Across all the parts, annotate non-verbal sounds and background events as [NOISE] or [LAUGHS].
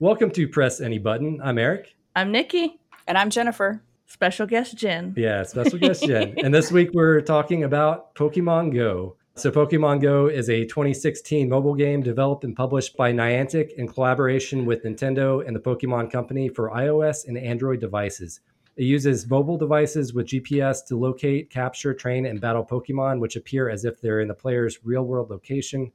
Welcome to Press Any Button. I'm Eric. I'm Nicky. And I'm Jennifer. Special guest Jen. Yeah, special guest [LAUGHS] Jen. and this week we're talking about Pokemon Go. So, Pokemon Go is a 2016 mobile game developed and published by Niantic in collaboration with Nintendo and the Pokemon Company for iOS and Android devices. It uses mobile devices with GPS to locate, capture, train, and battle Pokemon, which appear as if they're in the player's real world location.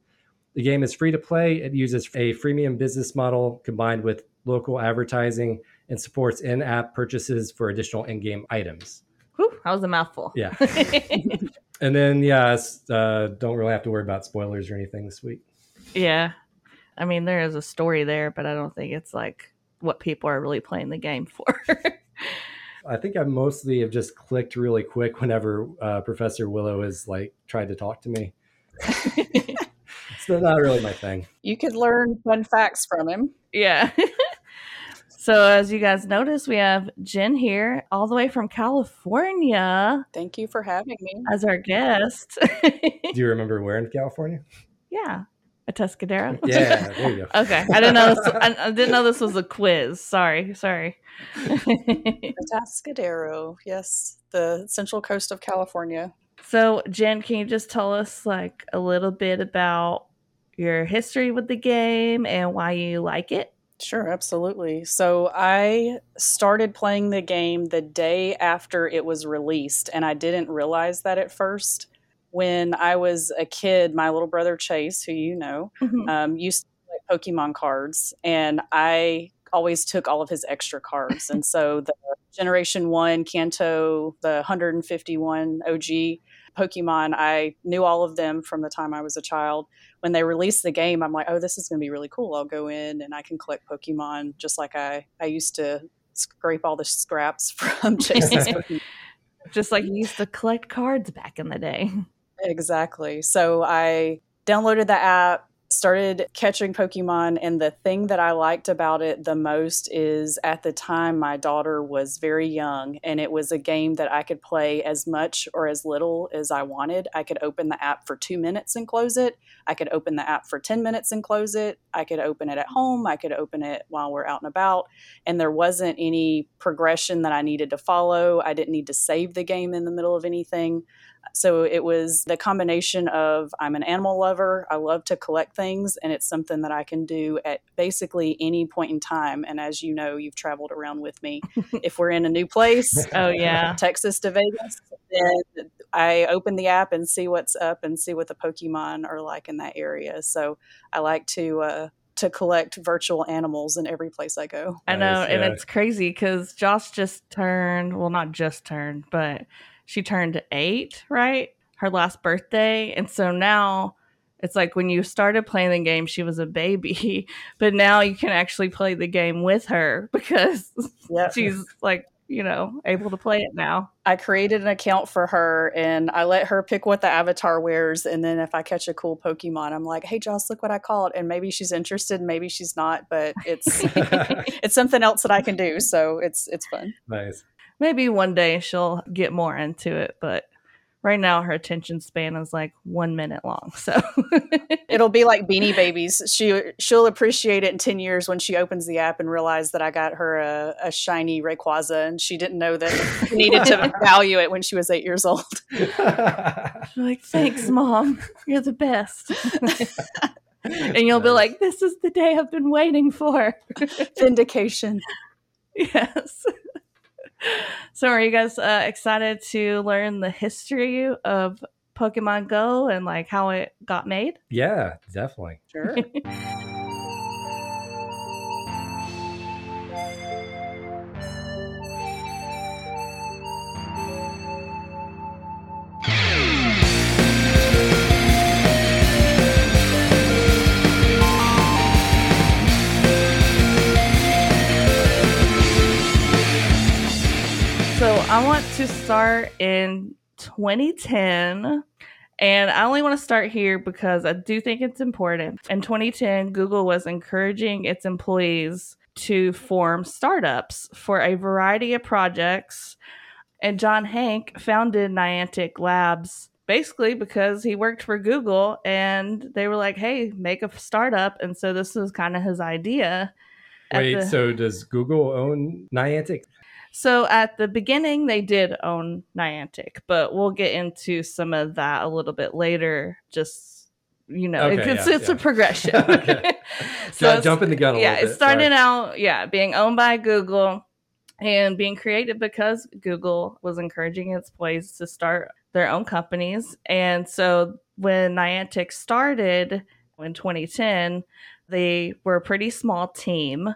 The game is free to play. It uses a freemium business model combined with local advertising and supports in app purchases for additional in game items. Whew, that was a mouthful. Yeah. [LAUGHS] and then, yeah, uh, don't really have to worry about spoilers or anything this week. Yeah. I mean, there is a story there, but I don't think it's like what people are really playing the game for. [LAUGHS] I think I mostly have just clicked really quick whenever uh, Professor Willow has like tried to talk to me. [LAUGHS] it's not really my thing. You could learn fun facts from him. Yeah. [LAUGHS] so as you guys notice, we have Jen here, all the way from California. Thank you for having me as our guest. Do you remember where in California? Yeah. Atascadero. Yeah, there you [LAUGHS] go. okay, I didn't know. This, I, I, didn't know this was a quiz. Sorry, sorry. [LAUGHS] Atascadero, yes, the central coast of California. So, Jen, can you just tell us like a little bit about your history with the game and why you like it? Sure, absolutely. So I started playing the game the day after it was released, and I didn't realize that at first when I was a kid, my little brother Chase, who you know, mm-hmm. um, used to play Pokemon cards, and I always took all of his extra cards. and so [LAUGHS] the Generation One Kanto, the 151 OG Pokemon, I knew all of them from the time I was a child. When they released the game, I'm like, oh, this is going to be really cool. I'll go in and I can collect Pokemon just like I I used to scrape all the scraps [LAUGHS] from [LAUGHS] Chase's [LAUGHS] just like you used to collect cards back in the day. Exactly. So I downloaded the app, started catching Pokemon, and the thing that I liked about it the most is at the time my daughter was very young, and it was a game that I could play as much or as little as I wanted. I could open the app for two minutes and close it. I could open the app for 10 minutes and close it. I could open it at home. I could open it while we're out and about. And there wasn't any progression that I needed to follow. I didn't need to save the game in the middle of anything. So it was the combination of I'm an animal lover, I love to collect things, and it's something that I can do at basically any point in time. And as you know, you've traveled around with me. [LAUGHS] if we're in a new place, oh yeah, Texas to Vegas, then I open the app and see what's up and see what the Pokemon are like in that area. So I like to uh, to collect virtual animals in every place I go. I know, nice, yeah. and it's crazy because Joss just turned well, not just turned, but she turned eight, right? Her last birthday. And so now it's like when you started playing the game, she was a baby, [LAUGHS] but now you can actually play the game with her [LAUGHS] because yep. she's like, you know, able to play it now. I created an account for her and I let her pick what the avatar wears. And then if I catch a cool Pokemon, I'm like, hey, Joss, look what I caught. And maybe she's interested, maybe she's not, but it's [LAUGHS] it's something else that I can do. So it's it's fun. Nice maybe one day she'll get more into it, but right now her attention span is like one minute long. So [LAUGHS] it'll be like Beanie Babies. She she'll appreciate it in ten years when she opens the app and realize that I got her a, a shiny Rayquaza and she didn't know that she [LAUGHS] needed to value it when she was eight years old. [LAUGHS] She's like, thanks, mom. You're the best. and you'll be like, this is the day I've been waiting for. Vindication. Yes [LAUGHS] so are you guys uh, excited to learn the history of Pokemon Go and like how it got made? Yeah, definitely. Sure. [LAUGHS] [LAUGHS] I want to start in 2010. And I only want to start here because I do think it's important. In 2010, Google was encouraging its employees to form startups for a variety of projects. And John Hanke founded Niantic Labs basically because he worked for Google and they were like, hey, make a startup. And so this was kind of his idea. Wait, the- so does Google own Niantic? So at the beginning, they did own Niantic, but we'll get into some of that a little bit later. Just you know, Okay, it's yeah, it's a yeah. progression. [LAUGHS] [LAUGHS] Okay. [LAUGHS] so it's- jumping the gun a yeah, it started sorry. out yeah being owned by Google and being created because Google was encouraging its employees to start their own companies. And so when Niantic started in 2010, they were a pretty small team.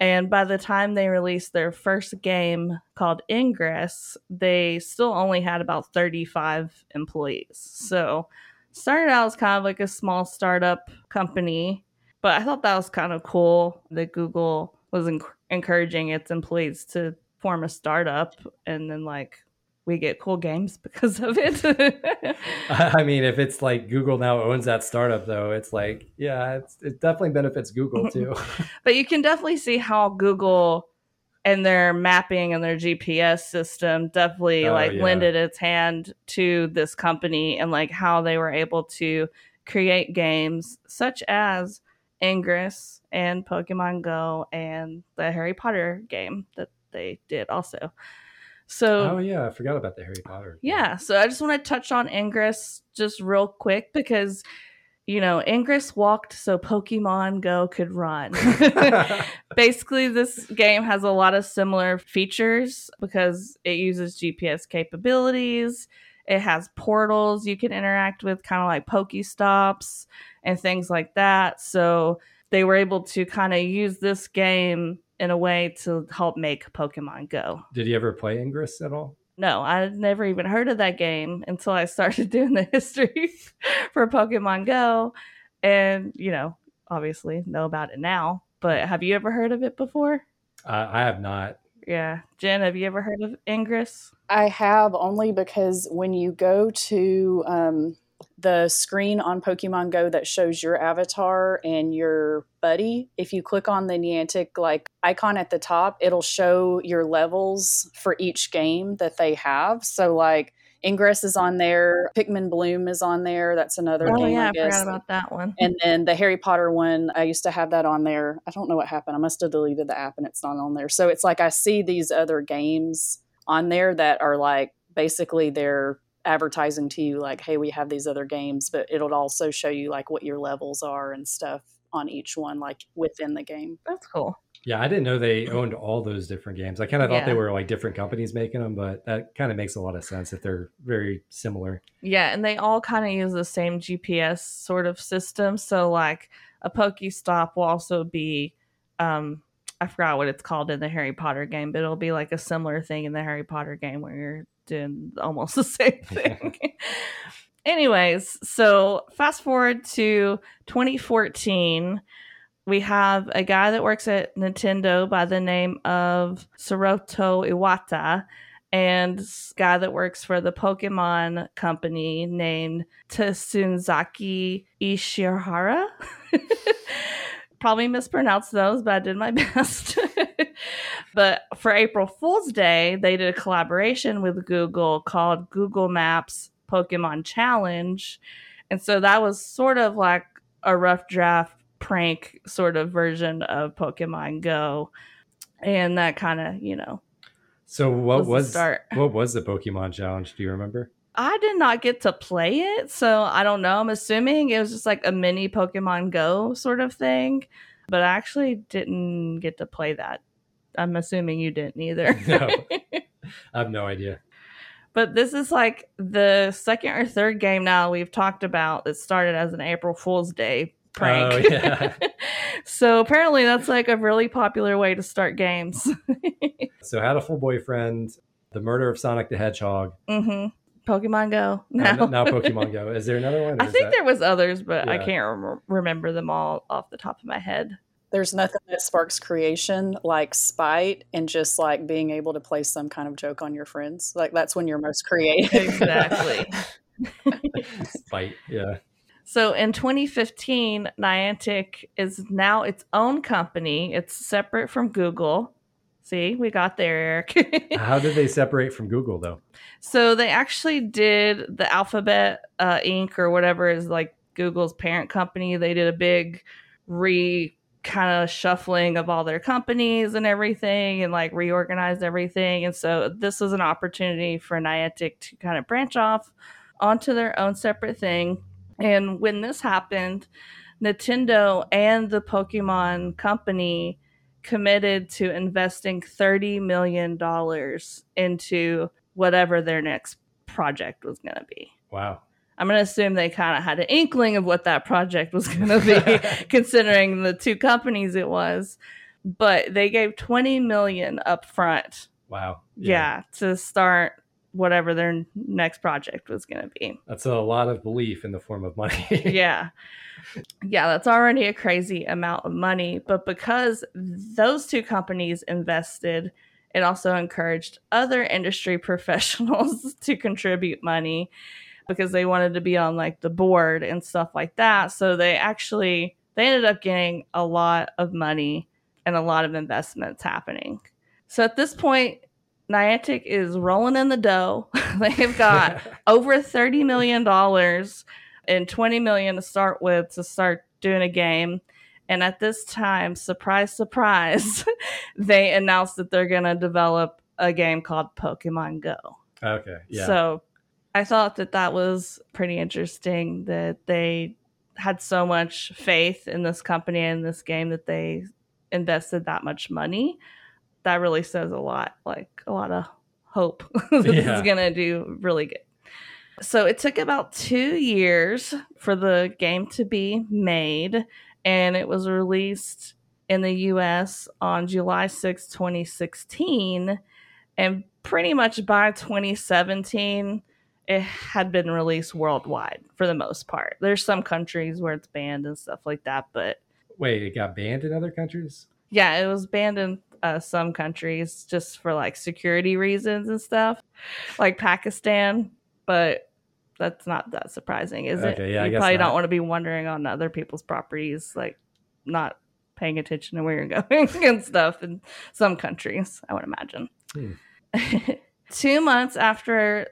And by the time they released their first game called Ingress, they still only had about 35 employees. So started out as kind of like a small startup company. But I thought that was kind of cool that Google was enc- encouraging its employees to form a startup and then like we get cool games [LAUGHS] because of it. [LAUGHS] I mean, if it's like Google now owns that startup, though, it's like, yeah, it's, it definitely benefits Google [LAUGHS] too. but you can definitely see how Google and their mapping and their GPS system definitely Oh, like yeah. lended its hand to this company and like how they were able to create games such as Ingress and Pokemon Go and the Harry Potter game that they did also. So oh yeah, I forgot about the Harry Potter. yeah, so I just want to touch on Ingress just real quick because you know, Ingress walked so Pokemon Go could run. [LAUGHS] [LAUGHS] Basically, this game has a lot of similar features because it uses GPS capabilities. It has portals you can interact with, kind of like Pokestops and things like that. So they were able to kind of use this game in a way to help make Pokemon Go. Did you ever play Ingress at all? No, I had never even heard of that game until I started [LAUGHS] doing the history [LAUGHS] for Pokemon Go. And, you know, obviously know about it now. But have you ever heard of it before? I I have not. Yeah. Jen, have you ever heard of Ingress? I have only because when you go to um, the screen on Pokemon Go that shows your avatar and your buddy, if you click on the Niantic like icon at the top, it'll show your levels for each game that they have. So like Ingress is on there, Pikmin Bloom is on there. That's another Oh, game, yeah. I I forgot about that one. And then the Harry Potter one, I used to have that on there. I don't know what happened. I must have deleted the app and it's not on there. So it's like I see these other games on there that are like basically they're advertising to you like, hey, we have these other games, but it'll also show you like what your levels are and stuff on each one, like within the game. That's cool. Yeah, I didn't know they owned all those different games. I kind of thought they were like different companies making them, but that kind of makes a lot of sense if they're very similar. Yeah, and they all kind of use the same GPS sort of system. So like a Pokestop will also be um I forgot what it's called in the Harry Potter game, but it'll be like a similar thing in the Harry Potter game where you're doing almost [LAUGHS] the same [LAUGHS] thing. Anyways, so fast forward to 2014, we have a guy that works at Nintendo by the name of Soroto Iwata and guy that works for the Pokemon company named Tsunzaki Ishihara. [LAUGHS] Probably mispronounced those, but I did my [LAUGHS] best. but for April Fool's Day, they did a collaboration with Google called Google Maps Pokemon Challenge. And so that was sort of like a rough draft prank sort of version of Pokemon Go. And that kind of, you know, So what was the was, start. what was the Pokemon challenge? Do you remember? I did not get to play it, so I don't know. I'm assuming it was just like a mini Pokemon Go sort of thing, but I actually didn't get to play that. I'm assuming you didn't either. [LAUGHS] No. [LAUGHS] I have no idea. but this is like the second or third game now we've talked about that started as an April Fool's Day prank. Oh, yeah. [LAUGHS] so apparently that's like a really popular way to start games. So Hatoful Boyfriend, the murder of Sonic the Hedgehog, hmm Pokemon Go. Uh, now, No. now [LAUGHS] Pokemon Go. Is there another one? I think that- there was others, but I can't rem- remember them all off the top of my head. There's nothing that sparks creation like spite and just like being able to play some kind of joke on your friends. Like that's when you're most creative. Exactly. [LAUGHS] Spite. Yeah. So in 2015, Niantic is now its own company. It's separate from Google. See, we got there, Eric. [LAUGHS] How did they separate from Google though? so they actually did the Alphabet uh, Inc. or whatever is like Google's parent company. They did a big re kind of shuffling of all their companies and everything and like reorganized everything. And so this was an opportunity for Niantic to kind of branch off onto their own separate thing. And when this happened, Nintendo and the Pokemon company committed to investing $30 million into whatever their next project was going to be. Wow. I'm going to assume they kind of had an inkling of what that project was going to be, [LAUGHS] considering the two companies it was. But they gave 20 million up front. Wow. Yeah. yeah to start whatever their next project was going to be. That's a lot of belief in the form of money. [LAUGHS] yeah. Yeah, that's already a crazy amount of money. But because those two companies invested, it also encouraged other industry [LAUGHS] professionals [LAUGHS] to contribute money because they wanted to be on like the board and stuff like that. So they actually they ended up getting a lot of money and a lot of investments happening. So at this point, Niantic is rolling in the dough. [LAUGHS] They've got [LAUGHS] over thirty million dollars and twenty million to start with to start doing a game. And at this time, surprise, surprise, [LAUGHS] they announced that they're going to develop a game called Pokemon Go. Okay. Yeah. So I thought that that was pretty interesting that they had so much faith in this company and this game that they invested that much money that really says a lot, like a lot of hope [LAUGHS] this yeah. is going to do really good. So it took about two years for the game to be made, and it was released in the US on July 6, 2016. And pretty much by 2017, it had been released worldwide for the most part. There's some countries where it's banned and stuff like that, but. Wait, it got banned in other countries? Yeah, it was banned in uh, some countries just for like security reasons and stuff, like Pakistan. But that's not that surprising, is okay, it? Yeah, you probably not. don't want to be wandering on other people's properties, like not paying attention to where you're [LAUGHS] going and stuff in some countries, I would imagine. Hmm. [LAUGHS] Two months after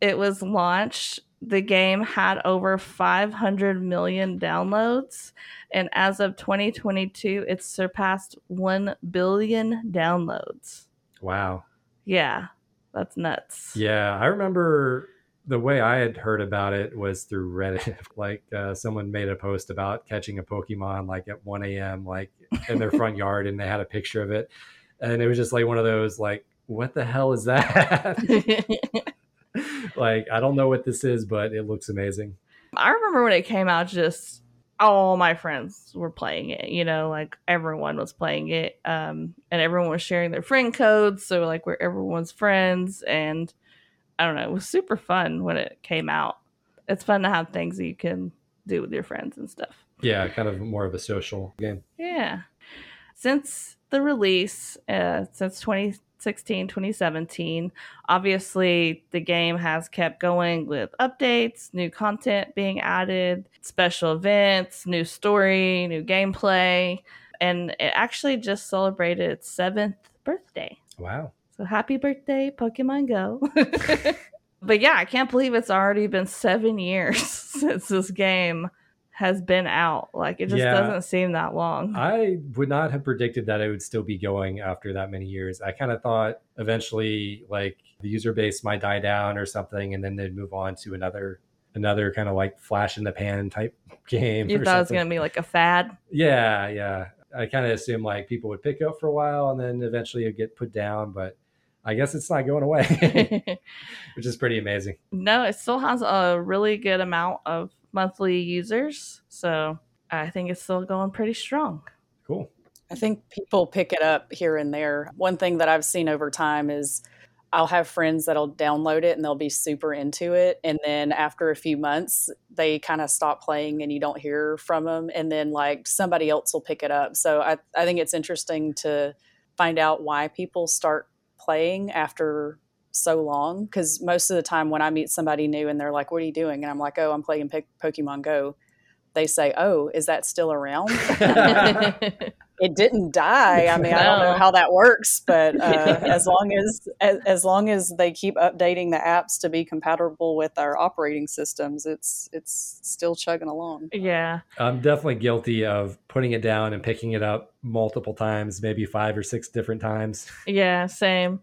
it was launched, the game had over 500 million downloads and as of 2022 it's surpassed 1 billion downloads. Wow. Yeah that's nuts. Yeah i remember the way i had heard about it was through reddit. [LAUGHS] Like uh, someone made a post about catching a pokemon like at 1 a.m like in their front [LAUGHS] yard and they had a picture of it. And it was just like one of those like what the hell is that [LAUGHS] like I don't know what this is, but it looks amazing. I remember when it came out, just all my friends were playing it. You know, like everyone was playing it, um, and everyone was sharing their friend codes. So like we're everyone's friends, and I don't know, it was super fun when it came out. It's fun to have things that you can do with your friends and stuff. Yeah, kind of more of a social game. Yeah. Since the release, uh, since 20, 2016, 2017. Obviously, the game has kept going with updates, new content being added, special events, new story, new gameplay, and it actually just celebrated its seventh birthday. Wow. So happy birthday, Pokemon Go. [LAUGHS] but yeah, I can't believe it's already been seven years [LAUGHS] since this game has been out. Like it just yeah, doesn't seem that long. I would not have predicted that it would still be going after that many years. I kind of thought eventually like the user base might die down or something and then they'd move on to another another kind of like flash in the pan type [LAUGHS] game. You thought something. it was gonna be like a fad? Yeah, yeah. I kind of assumed like people would pick up for a while and then eventually it'd get put down, but I guess it's not going away, [LAUGHS] [LAUGHS] which is pretty amazing. No, it still has a really good amount of monthly users. So I think it's still going pretty strong. Cool. I think people pick it up here and there. One thing that I've seen over time is I'll have friends that'll download it and they'll be super into it. And then after a few months, they kind of stop playing and you don't hear from them. And then like somebody else will pick it up. So I, I think it's interesting to find out why people start playing after so long because most of the time when I meet somebody new and they're like, "What are you doing?" and I'm like, "Oh, I'm playing Pokemon Go," they say, "Oh, is that still around?" [LAUGHS] it didn't die. I mean, I don't know how that works, but uh, [LAUGHS] as long as, as as long as they keep updating the apps to be compatible with our operating systems, it's it's still chugging along. Yeah, I'm definitely guilty of putting it down and picking it up multiple times, maybe five or six different times. Yeah, same.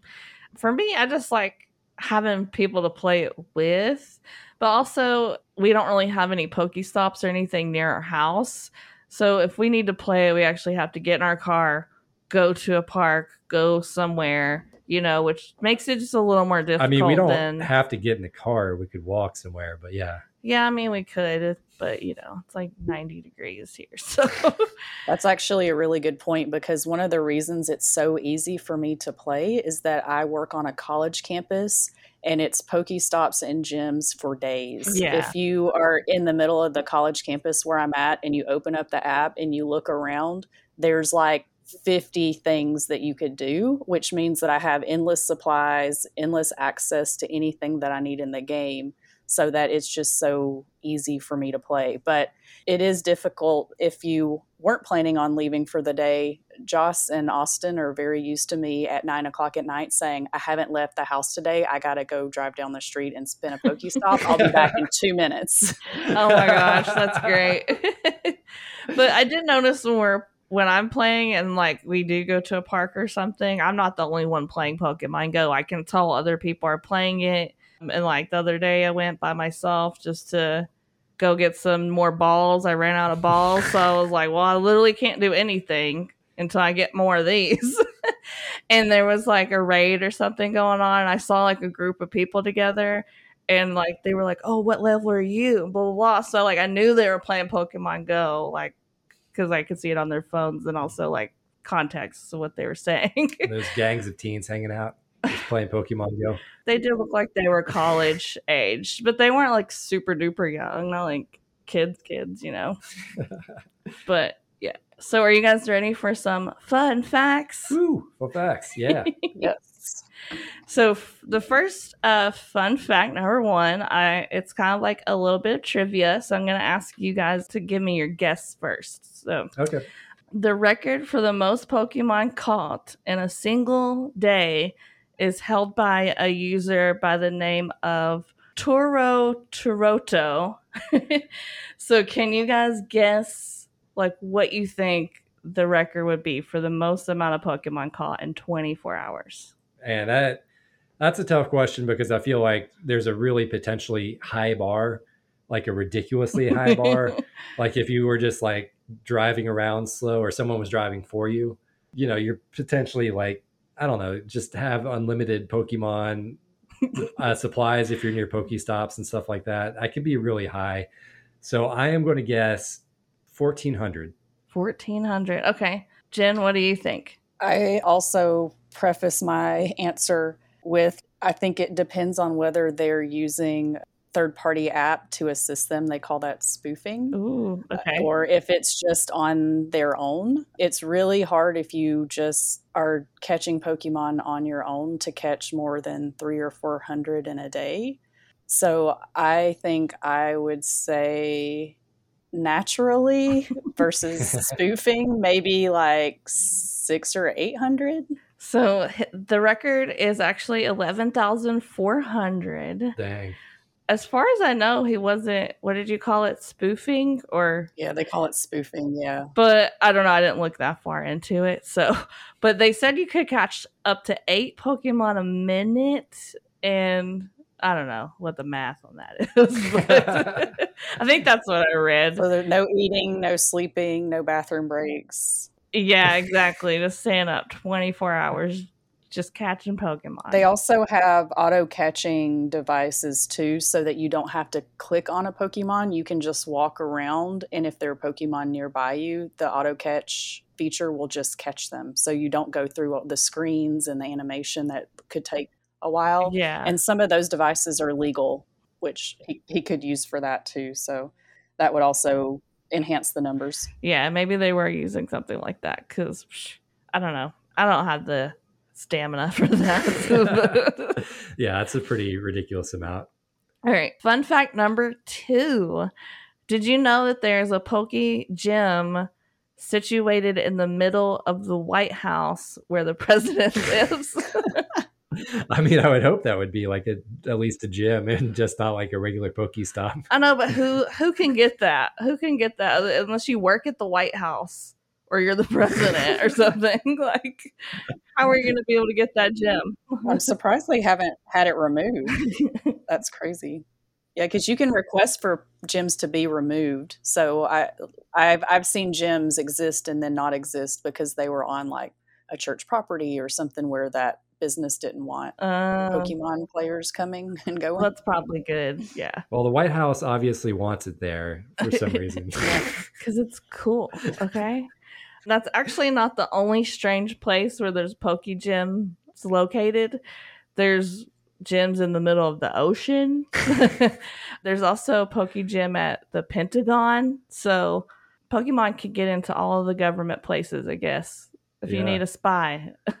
For me, I just like having people to play it with, but also we don't really have any Pokestops or anything near our house. So if we need to play, we actually have to get in our car, go to a park, go somewhere, you know, which makes it just a little more difficult. I mean, we don't than, have to get in the car. We could walk somewhere, but yeah. Yeah, I mean, we could, uh, but you know, it's like 90 degrees here. [LAUGHS] So that's actually a really good point because one of the reasons it's so easy for me to play is that I work on a college campus and it's Pokestops and gyms for days. Yeah. If you are in the middle of the college campus where I'm at and you open up the app and you look around, there's like 50 things that you could do, which means that I have endless supplies, endless access to anything that I need in the game so that it's just so easy for me to play. But it is difficult if you weren't planning on leaving for the day. Joss and Austin are very used to me at nine o'clock at night saying, I haven't left the house today. I got to go drive down the street and spin a Pokestop. I'll be back in two minutes. [LAUGHS] Oh my gosh, that's great. [LAUGHS] but I did notice when we're when I'm playing and like we do go to a park or something, I'm not the only one playing Pokemon Go. I can tell other people are playing it and like the other day, I went by myself just to go get some more balls. I ran out of balls. So I was like, well, I literally can't do anything until I get more of these. [LAUGHS] and there was like a raid or something going on. And I saw like a group of people together. And like they were like, oh, what level are you? Blah, blah, blah. So like I knew they were playing Pokemon Go, like, because I could see it on their phones and also like context of what they were [LAUGHS] saying. Those gangs of teens hanging out just playing Pokemon Go. They did look like they were college aged, but they weren't like super duper young, not like kids, kids, you know. [LAUGHS] but yeah. So are you guys ready for some fun facts? Woo, fun facts. Yeah. [LAUGHS] yes. So f- the first uh, fun fact number one, I it's kind of like a little bit of trivia. So I'm going to ask you guys to give me your guess first. So okay. The record for the most Pokemon caught in a single day is held by a user by the name of Toro Turoto. [LAUGHS] so can you guys guess like what you think the record would be for the most amount of Pokemon caught in 24 hours? And that that's a tough question because I feel like there's a really potentially high bar, like a ridiculously high bar. [LAUGHS] like if you were just like driving around slow or someone was driving for you, you know, you're potentially like I don't know, just have unlimited Pokemon [LAUGHS] uh, supplies if you're near Pokestops and stuff like that. I could be really high. So I am going to guess 1400. 1400. Okay. Jen, what do you think? I also preface my answer with I think it depends on whether they're using third party app to assist them. They call that spoofing. Ooh, uh, okay. Or if it's just on their own. It's really hard if you just are catching Pokemon on your own to catch more than three or 400 in a day. So I think I would say naturally [LAUGHS] versus spoofing, maybe like six or 800. So the record is actually 11,400. Dang as far as I know, he wasn't. What did you call it? Spoofing or? Yeah, they call it spoofing. Yeah, but I don't know. I didn't look that far into it. So, [LAUGHS] but they said you could catch up to eight Pokemon a minute, and I don't know what the math on that [LAUGHS] is. [LAUGHS] I think that's what I read. So there's no eating, no sleeping, no bathroom breaks. Yeah, exactly. Just staying up 24 hours just catching Pokemon. They also have auto catching devices too, so that you don't have to click on a Pokemon. You can just walk around, and if there are Pokemon nearby you, the auto catch feature will just catch them. So you don't go through the screens and the animation that could take a while. Yeah. And some of those devices are legal, which he, he could use for that too. So that would also enhance the numbers. Yeah, maybe they were using something like that because I don't know. I don't have the stamina [LAUGHS] for that. [LAUGHS] yeah, that's a pretty ridiculous amount. All right. Fun fact number two. Did you know that there's a Poke Gym situated in the middle of the White House where the [LAUGHS] president lives. I mean, I would hope that would be like a, at least a gym and just not like a regular Pokestop. I know, but who who can get that? Who can get that unless you work at the White House or you're the president or [LAUGHS] something? [LAUGHS] like, how are you going to be able to get that gym? I'm surprised they haven't had it removed. [LAUGHS] That's crazy. Yeah, because you can request for gyms to be removed. So I, I've I've seen gyms exist and then not exist because they were on like a church property or something where that business didn't want Um, Pokemon players coming and going. that's probably good. Yeah, Well, the White House obviously wants it there for some reason. because it's cool. Okay, that's actually not the only strange place where there's Poke Gyms located. There's gyms in the middle of the ocean. [LAUGHS] there's also a Poke Gym at the Pentagon. So Pokemon could get into all of the government places, I guess. If you need a spy, [LAUGHS]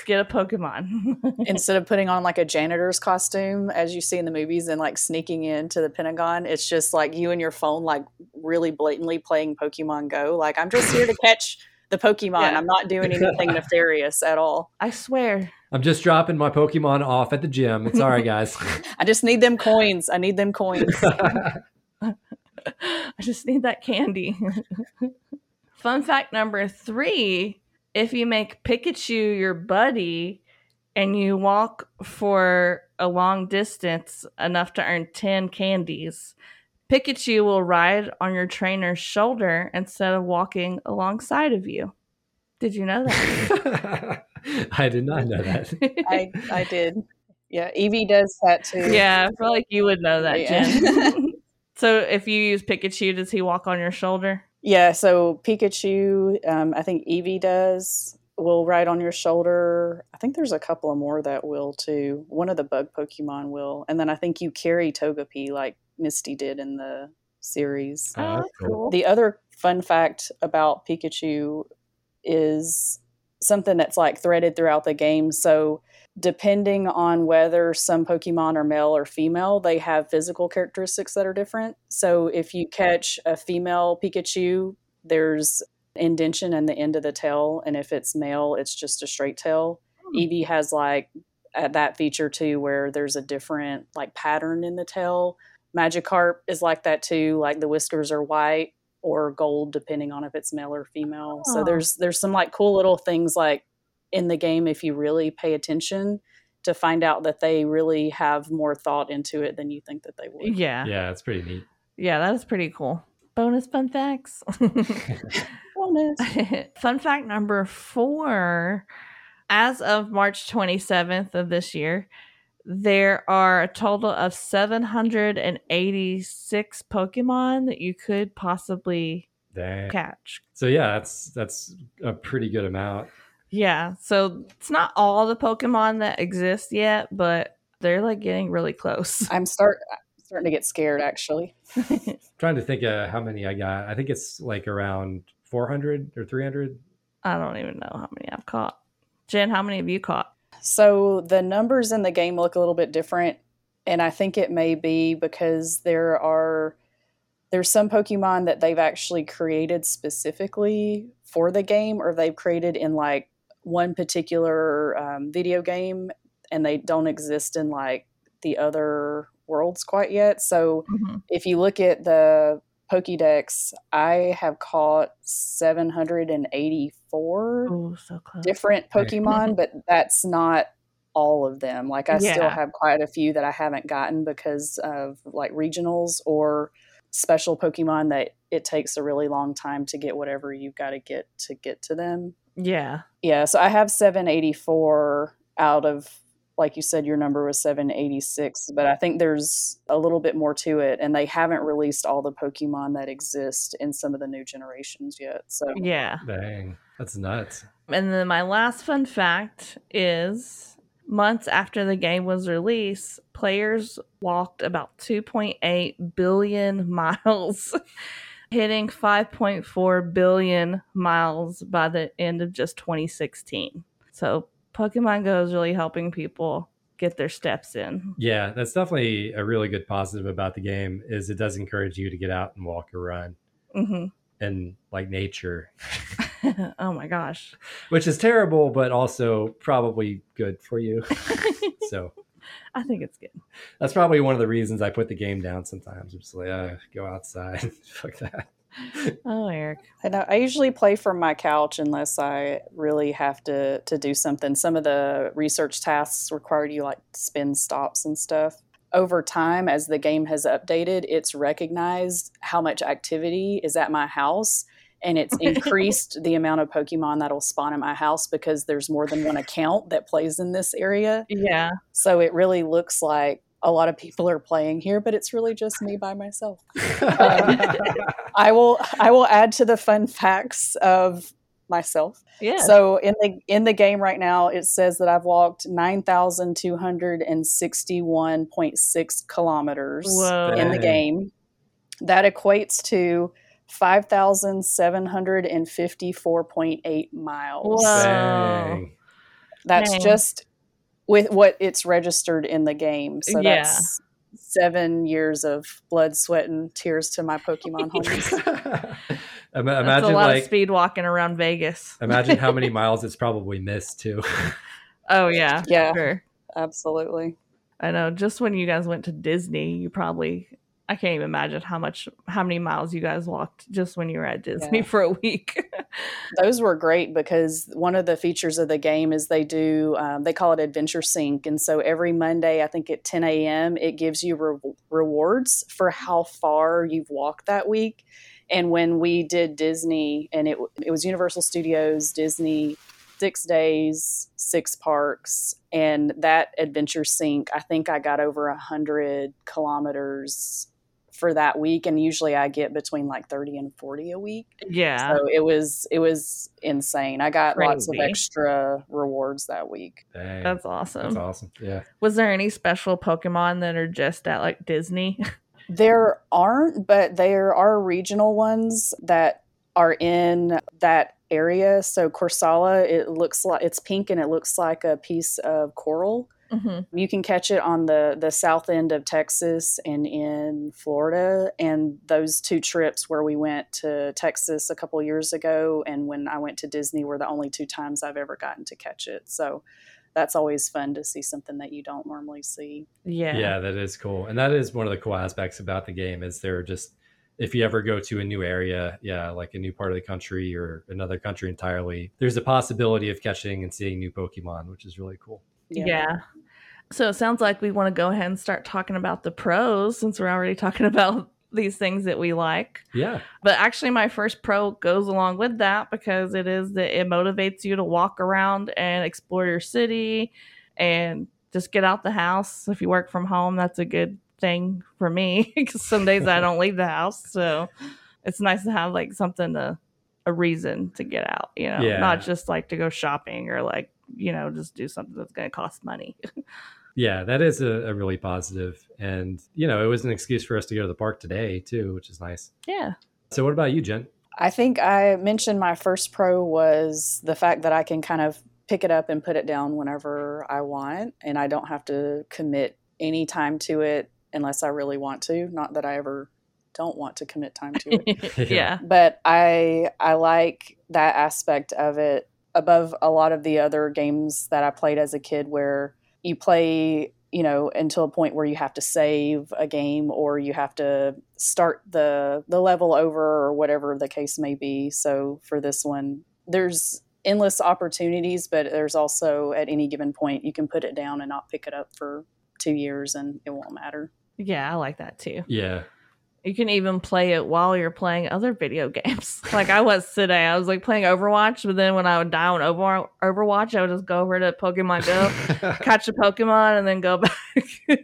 just get a Pokemon. [LAUGHS] Instead of putting on like a janitor's costume, as you see in the movies, and like sneaking into the Pentagon, it's just like you and your phone, like really blatantly playing Pokemon Go. Like I'm just here to catch the Pokemon. Yeah. I'm not doing anything [LAUGHS] nefarious at all. I swear. I'm just dropping my Pokemon off at the gym. It's all right, guys. [LAUGHS] I just need them coins. I need them coins. I just need that candy. Fun fact number three if you make Pikachu your buddy and you walk for a long distance enough to earn 10 candies, Pikachu will ride on your trainer's shoulder instead of walking alongside of you. Did you know that? [LAUGHS] [LAUGHS] I did not know that. I I did. Yeah, Eevee does that too. yeah, I feel like you would know that, Yeah. Jen. [LAUGHS] so if you use Pikachu, does he walk on your shoulder? Yeah, so Pikachu, um, I think Eevee does, will ride on your shoulder. I think there's a couple of more that will too. One of the bug Pokemon will. And then I think you carry Togepi like Misty did in the series. Oh, that's cool. The other fun fact about Pikachu is something that's like threaded throughout the game. So, depending on whether some Pokemon are male or female, they have physical characteristics that are different. So, if you catch a female Pikachu, there's indention in the end of the tail, and if it's male, it's just a straight tail. Hmm. Eevee has like that feature too, where there's a different like pattern in the tail. Magikarp is like that too. Like the whiskers are white or gold, depending on if it's male or female. So there's there's some like cool little things like in the game if you really pay attention to find out that they really have more thought into it than you think that they would. Yeah. Yeah, it's pretty neat. Yeah, that is pretty cool. Bonus fun facts. Bonus. [LAUGHS] [LAUGHS] fun fact number four as of March 27th of this year, there are a total of 786 Pokemon that you could possibly Dang. catch. So yeah, that's that's a pretty good amount. Yeah, so it's not all the Pokemon that exist yet, but they're like getting really close. I'm start I'm starting to get scared actually. [LAUGHS] trying to think of how many I got. I think it's like around 400 or 300. I don't even know how many I've caught. Jen, how many have you caught? So the numbers in the game look a little bit different, and I think it may be because there are there's some Pokemon that they've actually created specifically for the game, or they've created in like one particular um, video game, and they don't exist in like the other worlds quite yet. So if you look at the Pokédex, I have caught 784 Oh, so close. different Pokemon, but that's not all of them. Like I still have quite a few that I haven't gotten because of like regionals or special Pokemon that it takes a really long time to get whatever you've got to get to get to them. Yeah. Yeah, so I have 784 out of like you said your number was 786, but I think there's a little bit more to it and they haven't released all the Pokemon that exist in some of the new generations yet. So Yeah. Dang, that's nuts. And then my last fun fact is months after the game was released, players walked about 2.8 billion [LAUGHS] miles, hitting 5.4 billion miles by the end of just 2016. So Pokemon Go is really helping people get their steps in. Yeah, that's definitely a really good positive about the game is it does encourage you to get out and walk or run. hmm and like nature, [LAUGHS] oh my gosh. which is terrible, but also probably good for you. [LAUGHS] so [LAUGHS] I think it's good. that's probably one of the reasons I put the game down sometimes. I'm just like, uh, go outside. [LAUGHS] Fuck that. [LAUGHS] Oh, Eric. And I I usually play from my couch unless I really have to to do something. Some of the research tasks require you like spin stops and stuff. Over time, as the game has updated, it's recognized how much activity is at my house. And it's [LAUGHS] increased the amount of Pokemon that'll spawn in my house because there's more than one account that plays in this area. Yeah. So it really looks like a lot of people are playing here, but it's really just me by myself. [LAUGHS] Um, I will I will add to the fun facts of myself. Yeah. So in the in the game right now, it says that I've walked nine thousand two hundred and sixty one point six kilometers Whoa. in the game. That equates to five thousand seven hundred and fifty four point eight miles. Whoa. Dang. That's Dang. just with what it's registered in the game. So Yeah. that's seven years of blood, sweat, and tears to my Pokemon [LAUGHS] homies. [LAUGHS] Ima- That's imagine a lot like of speed walking around Vegas. imagine how many [LAUGHS] miles it's probably missed too. Oh yeah. Yeah. Sure. Absolutely. I know. Just when you guys went to Disney, you probably I can't even imagine how much how many miles you guys walked just when you were at Disney Yeah. [LAUGHS] for a week. [LAUGHS] Those were great because one of the features of the game is they do, um, they call it Adventure Sync. And so every Monday, I think at 10 a.m., it gives you re- rewards for how far you've walked that week. And when we did Disney, and it, it was Universal Studios, Disney, six days, six parks, and that Adventure Sync, I think I got over a 100 kilometers for that week. And usually I get between like 30 and 40 a week. yeah. So it was it was insane. I got lots of extra rewards that week. Dang. That's awesome. That's awesome. Yeah. Was there any special Pokemon that are just at like Disney? There aren't, but there are regional ones that are in that area. So Corsola, it looks like it's pink and it looks like a piece of coral. Mm-hmm. You can catch it on the the south end of Texas and in Florida. And those two trips where we went to Texas a couple years ago and when I went to Disney were the only two times I've ever gotten to catch it. So that's always fun to see something that you don't normally see. Yeah. yeah that is cool and that is one of the cool aspects about the game is they're just if you ever go to a new area yeah like a new part of the country or another country entirely there's a possibility of catching and seeing new pokemon which is really cool Yeah. So it sounds like we want to go ahead and start talking about the pros since we're already [LAUGHS] talking about these things that we like. yeah But actually, my first pro goes along with that because it is that it motivates you to walk around and explore your city and just get out the house. If you work from home, that's a good thing for me [LAUGHS] because some days I don't leave the house. So it's nice to have like something to a reason to get out, you know, Yeah. not just like to go shopping or like, you know, just do something that's going to cost money. yeah that is a, a really positive and you know it was an excuse for us to go to the park today too which is nice yeah. so what about you jen I think I mentioned my first pro was the fact that I can kind of pick it up and put it down whenever I want, and I don't have to commit any time to it unless I really want to. Not that I ever don't want to commit time to it. [LAUGHS] yeah. but I I like that aspect of it above a lot of the other games that I played as a kid where you play you know until a point where you have to save a game or you have to start the the level over or whatever the case may be so for this one there's endless opportunities but there's also at any given point you can put it down and not pick it up for 2 years and it won't matter Yeah. I like that too. yeah You can even play it while you're playing other video [LAUGHS] games. Like I was today. I was like playing Overwatch, but then when I would die on Over- Overwatch, I would just go over to Pokemon Go, [LAUGHS] catch a Pokemon, and then go back. [LAUGHS]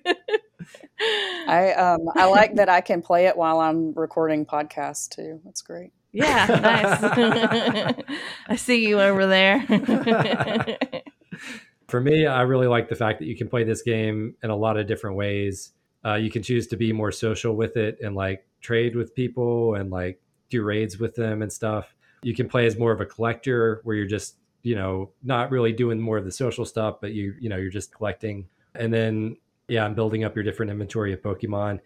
I um I like that I can play it while I'm recording podcasts too. That's great. yeah, nice. I see you over there. For me, I really like the fact that you can play this game in a lot of different ways. Uh, you can choose to be more social with it and like trade with people and like do raids with them and stuff. You can play as more of a collector where you're just, you know, not really doing more of the social stuff, but you, you know, you're just collecting. And then, yeah, I'm building up your different inventory of Pokemon.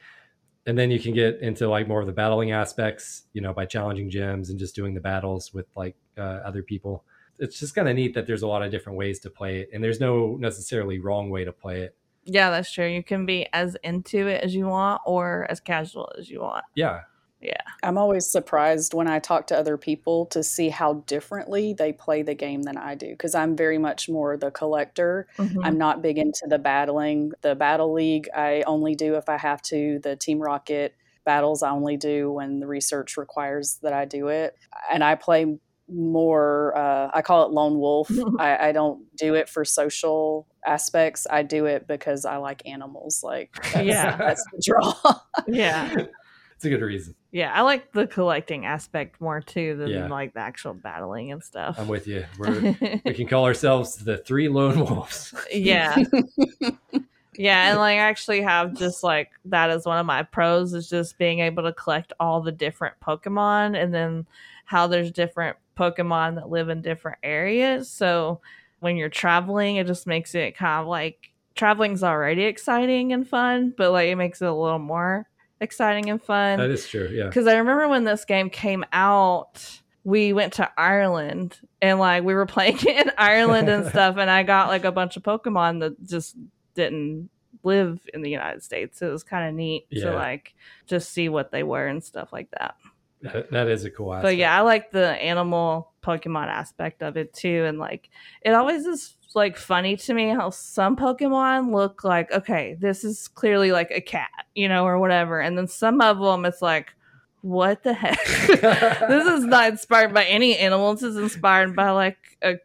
and then you can get into like more of the battling aspects, you know, by challenging gyms and just doing the battles with like uh, other people. It's just kind of neat that there's a lot of different ways to play it, and there's no necessarily wrong way to play it. Yeah, that's true. You can be as into it as you want or as casual as you want. Yeah, Yeah. I'm always surprised when I talk to other people to see how differently they play the game than I do because I'm very much more the collector. Mhm. I'm not big into the battling. The battle league I only do if I have to. The Team Rocket battles I only do when the research requires that I do it. And I play more uh, I call it lone wolf. [LAUGHS] I, I don't do it for social aspects. I do it because I like animals. Like [LAUGHS] that's, Yeah. that's the draw. [LAUGHS] yeah. it's a good reason. Yeah. I like the collecting aspect more too than Yeah. like the actual battling and stuff. I'm with you. [LAUGHS] We're, we can call ourselves the three lone wolves. yeah. Yeah, and like I actually have just like that as one of my pros is just being able to collect all the different Pokemon and then how there's different Pokemon that live in different areas. So when you're traveling, it just makes it kind of like traveling's already exciting and fun, but like it makes it a little more exciting and fun. That is true. Yeah. Because I remember when this game came out, we went to Ireland and like we were playing it [LAUGHS] in Ireland and [LAUGHS] stuff, and I got like a bunch of Pokemon that just didn't live in the United States. It was kind of neat Yeah. to like just see what they were and stuff like that. That, that is a cool aspect. But yeah, I like the animal Pokemon aspect of it too. And like, it always is like funny to me how some Pokemon look like, okay, this is clearly like a cat, you know, or whatever. And then some of them, it's like, what the heck? [LAUGHS] this is not inspired by any animal. This is inspired by like a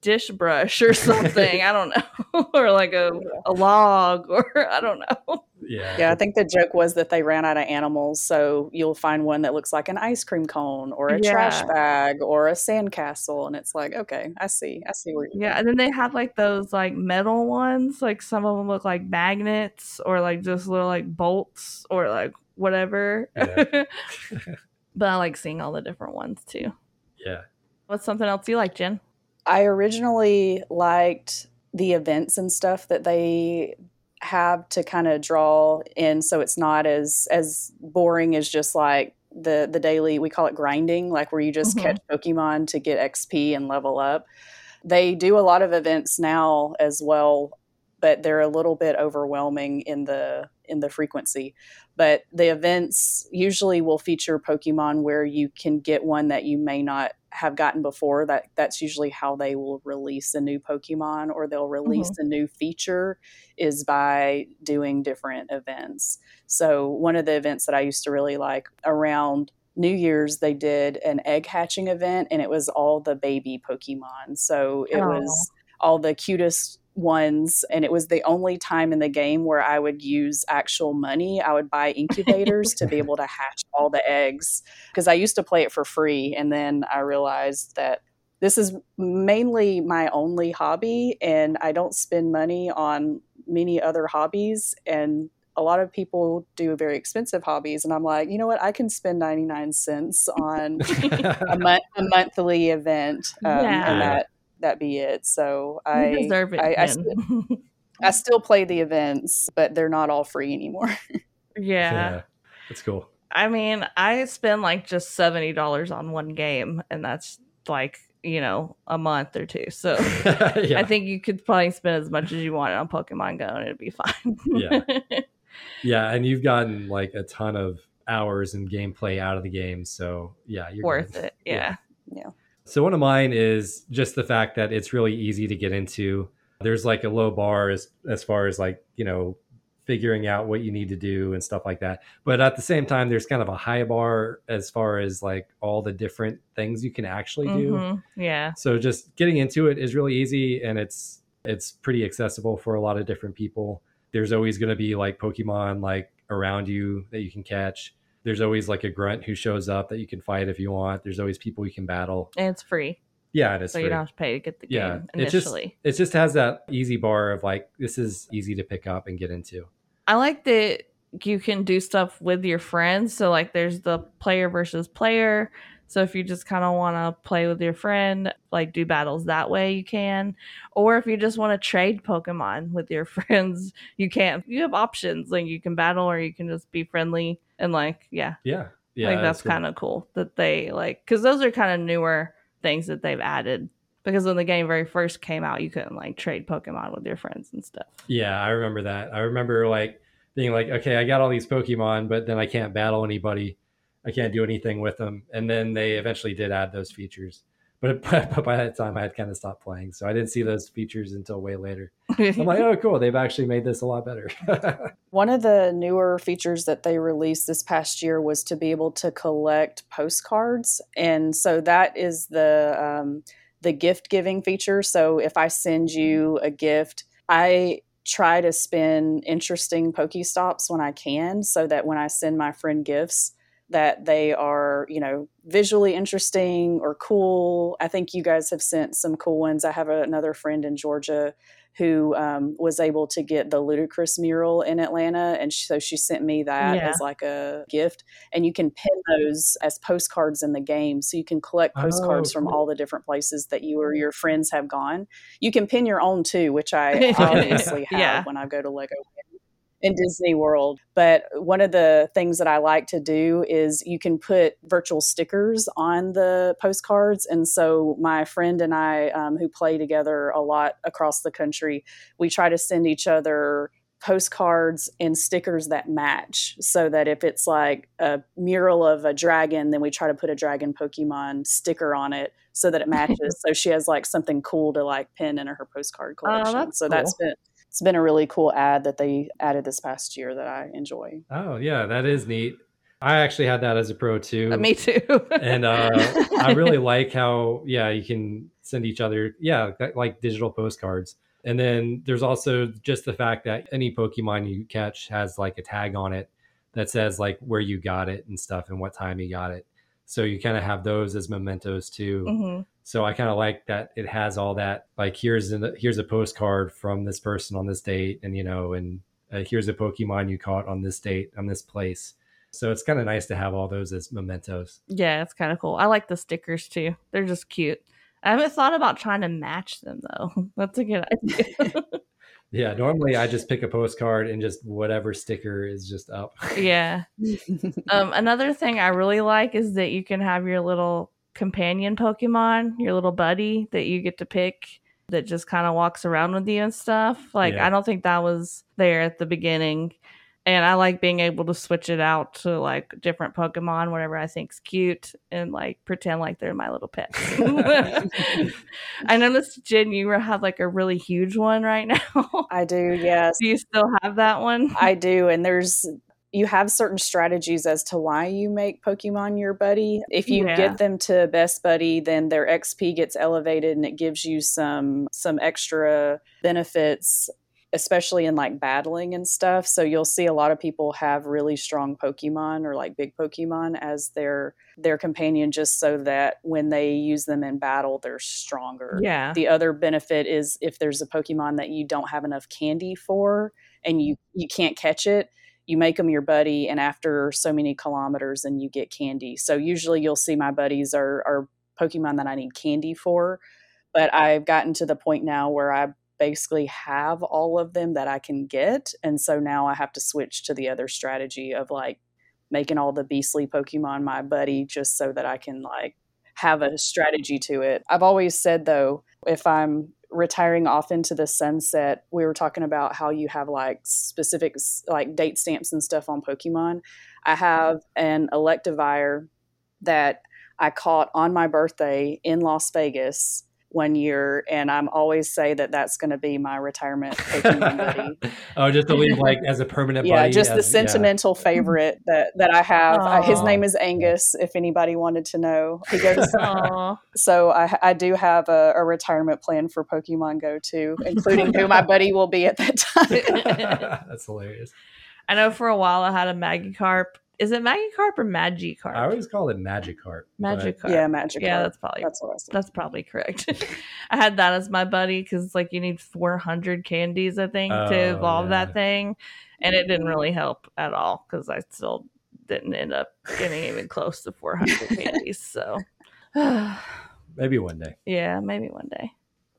dish brush or something. I don't know. [LAUGHS] or like a, a log or I don't know. Yeah. Yeah, I think the joke was that they ran out of animals, so you'll find one that looks like an ice cream cone or a trash bag or a sandcastle, and it's like, okay, I see, I see where. You're Yeah, and then they have like those like metal ones. Like some of them look like magnets or like just little like bolts or like whatever. Yeah. [LAUGHS] but I like seeing all the different ones too. Yeah. What's something else you like, Jen? I originally liked the events and stuff that they have to kind of draw in, so it's not as as boring as just like the the daily. We call it grinding, like where you just Mhm. catch Pokemon to get XP and level up. They do a lot of events now as well, but they're a little bit overwhelming in the in the frequency. But the events usually will feature Pokemon where you can get one that you may not have gotten before. That that's usually how they will release a new Pokemon or they'll release mm-hmm. a new feature is by doing different events. So one of the events that I used to really like around New Year's, they did an egg hatching event, and it was all the baby Pokemon. So it Oh. was all the cutest ones, and it was the only time in the game where I would use actual money. I would buy incubators to be [LAUGHS] able to hatch all the eggs because I used to play it for free, and then I realized that this is mainly my only hobby, and I don't spend money on many other hobbies and a lot of people do very expensive hobbies and i'm like you know what i can spend 99 cents on a, month, a [LAUGHS] monthly event um, Yeah. and that that be it so i you deserve it. I, I, Jen. st- [LAUGHS] I still play the events but they're not all free anymore yeah. That's cool. I mean, I spend like just seventy dollars on one game, and that's like you know a month or two. So [LAUGHS] yeah. I think you could probably spend as much as you want on Pokemon Go, and it'd be fine. Yeah. [LAUGHS] yeah. And you've gotten like a ton of hours and gameplay out of the game. So yeah, you're worth good. it. Yeah. So one of mine is just the fact that it's really easy to get into. There's like a low bar as as far as like, you know, figuring out what you need to do and stuff like that. But at the same time there's kind of a high bar as far as like all the different things you can actually do. Mhm. Yeah. So just getting into it is really easy and it's it's pretty accessible for a lot of different people. There's always going to be like Pokemon like around you that you can catch. There's always like a grunt who shows up that you can fight if you want. There's always people you can battle. And it's free, Yeah, it is so free. you don't have to pay to get the Yeah, game it's just- initially. It just has that easy bar of like this is easy to pick up and get into. I like that you can do stuff with your friends. So like there's the player versus player. So if you just kind of want to play with your friend, like do battles that way, you can. Or if you just want to trade Pokemon with your [LAUGHS] friends, you can. You have options. Like you can battle or you can just be friendly and like, yeah. Yeah. Yeah. like that's kind of cool that they like because those are kind of newer things that they've added. Because when the game very first came out, you couldn't like trade Pokemon with your friends and stuff. Yeah, I remember that. I remember like being like, okay, I got all these Pokemon, but then I can't battle anybody. I can't do anything with them. And then they eventually did add those features. [LAUGHS] But, but by that time, I had kind of stopped playing. So I didn't see those features until way later. [LAUGHS] I'm like, oh, cool. They've actually made this a lot better. [LAUGHS] One of the newer features that they released this past year was to be able to collect postcards. And so that is the. Um, the gift giving feature. So if I send you a gift, I try to spin interesting Pokestops when I can so that when I send my friend gifts, that they are, you know, visually interesting or cool. I think you guys have sent some cool ones. I have another friend in Georgia who um, was able to get the Ludacris mural in Atlanta, and so she sent me that Yeah. as like a gift. And you can pin those as postcards in the game, so you can collect Oh, postcards from cool. all the different places that you or your friends have gone. You can pin your own too, which I [LAUGHS] obviously have Yeah. when I go to Lego in Disney World. But one of the things that I like to do is you can put virtual stickers on the postcards. And so my friend and I, um, who play together a lot across the country, we try to send each other postcards and stickers that match so that if it's like a mural of a dragon then we try to put a dragon pokemon sticker on it so that it matches [LAUGHS] so she has like something cool to like pin in her postcard collection that's so that's cool. been it's been a really cool ad that they added this past year that I enjoy. oh, yeah, that is neat. I actually had that as a pro too. Uh, Me too. [LAUGHS] and uh, I really like how yeah you can send each other yeah that- like digital postcards. And then there's also just the fact that any Pokemon you catch has like a tag on it that says like where you got it and stuff and what time you got it. So you kind of have those as mementos too. hmm So I kind of like that it has all that like here's an, here's a postcard from this person on this date and you know and uh, here's a Pokemon you caught on this date on this place. So it's kind of nice to have all those as mementos. Yeah, it's kind of cool. I like the stickers too. They're just cute. I haven't thought about trying to match them though. [LAUGHS] That's a good idea. [LAUGHS] Yeah, normally I just pick a postcard and just whatever sticker is just up. yeah. [LAUGHS] Um, another thing I really like is that you can have your little companion Pokemon, your little buddy that you get to pick that just kind of walks around with you and stuff. Like, Yeah. I don't think that was there at the beginning. And I like being able to switch it out to like different Pokemon, whatever I think's cute, and like pretend like they're my little pets. [LAUGHS] I noticed Jen, you have like a really huge one right [LAUGHS] now. I do, yes. Do you still have that one? I do. And there's, you have certain strategies as to why you make Pokemon your buddy. If you Yeah. get them to best buddy, then their XP gets elevated and it gives you some some extra benefits especially in like battling and stuff. So you'll see a lot of people have really strong Pokemon or like big Pokemon as their their companion just so that when they use them in battle they're stronger. yeah. The other benefit is if there's a Pokemon that you don't have enough candy for and you you can't catch it, you make them your buddy and after so many kilometers then you get candy. So usually you'll see my buddies are are Pokemon that I need candy for, but I've gotten to the point now where I basically have all of them that I can get and so now I have to switch to the other strategy of like making all the beastly Pokemon my buddy just so that I can like have a strategy to it. I've always said though, if I'm retiring off into the sunset, we were talking about how you have like specific like date stamps and stuff on Pokemon. I mm-hmm. have an Electivire that I caught on my birthday in Las Vegas one year, and I'm always say that that's going to be my retirement buddy. [LAUGHS] oh, just to leave like as a permanent Yeah, buddy. just the as- yeah. sentimental favorite that that I have. Uh, his name is Angus. If anybody wanted to know, he goes. [LAUGHS] So I, I do have a, a retirement plan for Pokemon Go too, including who my buddy will be at that time. [LAUGHS] That's hilarious. I know for a while I had a Magikarp. Is it Magikarp or Magikarp? I always call it Magikarp. but- Magikarp. yeah, Magic. Yeah, that's probably that's what I said. that's probably correct. [LAUGHS] I had that as my buddy because like you need 400 candies, I think, to Oh, evolve yeah. that thing, and it didn't mm-hmm. really help at all because I still didn't end up getting even close to 400 [LAUGHS] candies. So, [SIGHS] maybe one day. Yeah, maybe one day.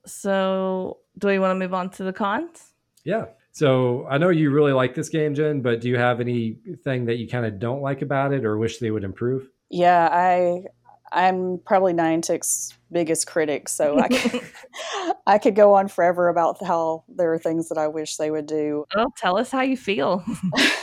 So, do we want to move on to the cons? Yeah. So I know you really like this game, Jen, but do you have anything that you kind of don't like about it or wish they would improve? Yeah, I I'm probably Niantic's biggest critic, so I [LAUGHS] could, [LAUGHS] I could go on forever about how there are things that I wish they would do. Oh, tell us how you feel.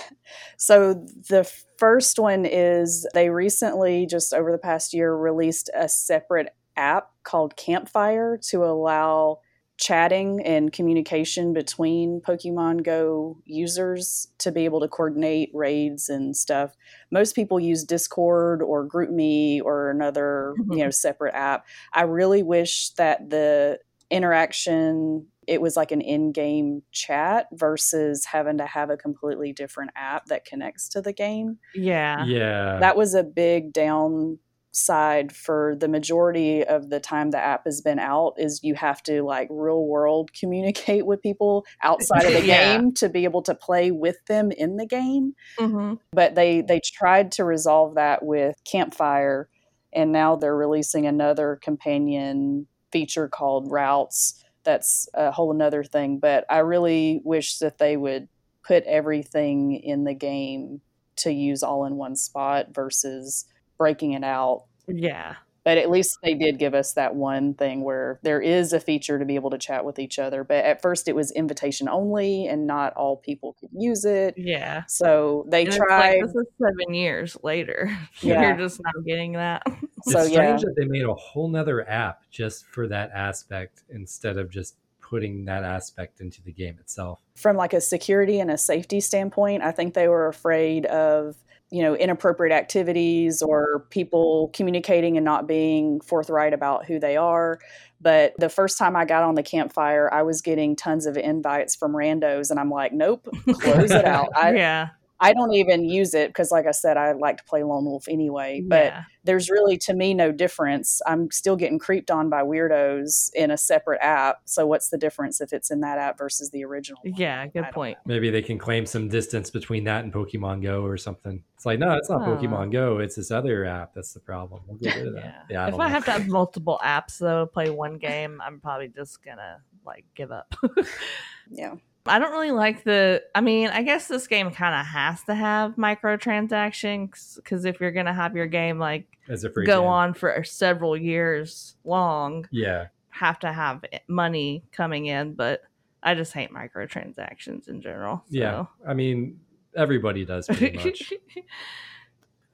[LAUGHS] so the first one is they recently, just over the past year, released a separate app called Campfire to allow chatting and communication between Pokemon Go users to be able to coordinate raids and stuff. Most people use Discord or GroupMe or another, mm-hmm. you know, separate app. I really wish that the interaction it was like an in-game chat versus having to have a completely different app that connects to the game. Yeah. Yeah. That was a big down side for the majority of the time the app has been out is you have to like real world communicate with people outside of [LAUGHS] the yeah. game to be able to play with them in the game mm-hmm. but they they tried to resolve that with campfire and now they're releasing another companion feature called routes that's a whole another thing but i really wish that they would put everything in the game to use all in one spot versus breaking it out. Yeah. But at least they did give us that one thing where there is a feature to be able to chat with each other. But at first it was invitation only and not all people could use it. Yeah. So they and tried. Like, this is seven years later. [LAUGHS] Yeah. You're just not getting that. It's so, strange yeah. that they made a whole nother app just for that aspect instead of just putting that aspect into the game itself. From like a security and a safety standpoint, I think they were afraid of you know inappropriate activities or people communicating and not being forthright about who they are. But the first time i got on the campfire i was getting tons of invites from randos and i'm like nope close it out. [LAUGHS] I, yeah I don't even use it because, like I said, I like to play Lone Wolf anyway. But yeah. there's really, to me, no difference. I'm still getting creeped on by weirdos in a separate app. So what's the difference if it's in that app versus the original? One? Yeah, good point. Know. Maybe they can claim some distance between that and Pokemon Go or something. It's like, no, it's not oh. Pokemon Go. It's this other app. That's the problem. We'll get rid of that. yeah. yeah I if I have to have [LAUGHS] multiple apps though, to play one game, I'm probably just gonna like give up. [LAUGHS] yeah. I don't really like the. I mean, I guess this game kind of has to have microtransactions because if you're gonna have your game like As a free go game. on for several years long, yeah, have to have money coming in. But I just hate microtransactions in general. So. Yeah, I mean, everybody does pretty [LAUGHS] much.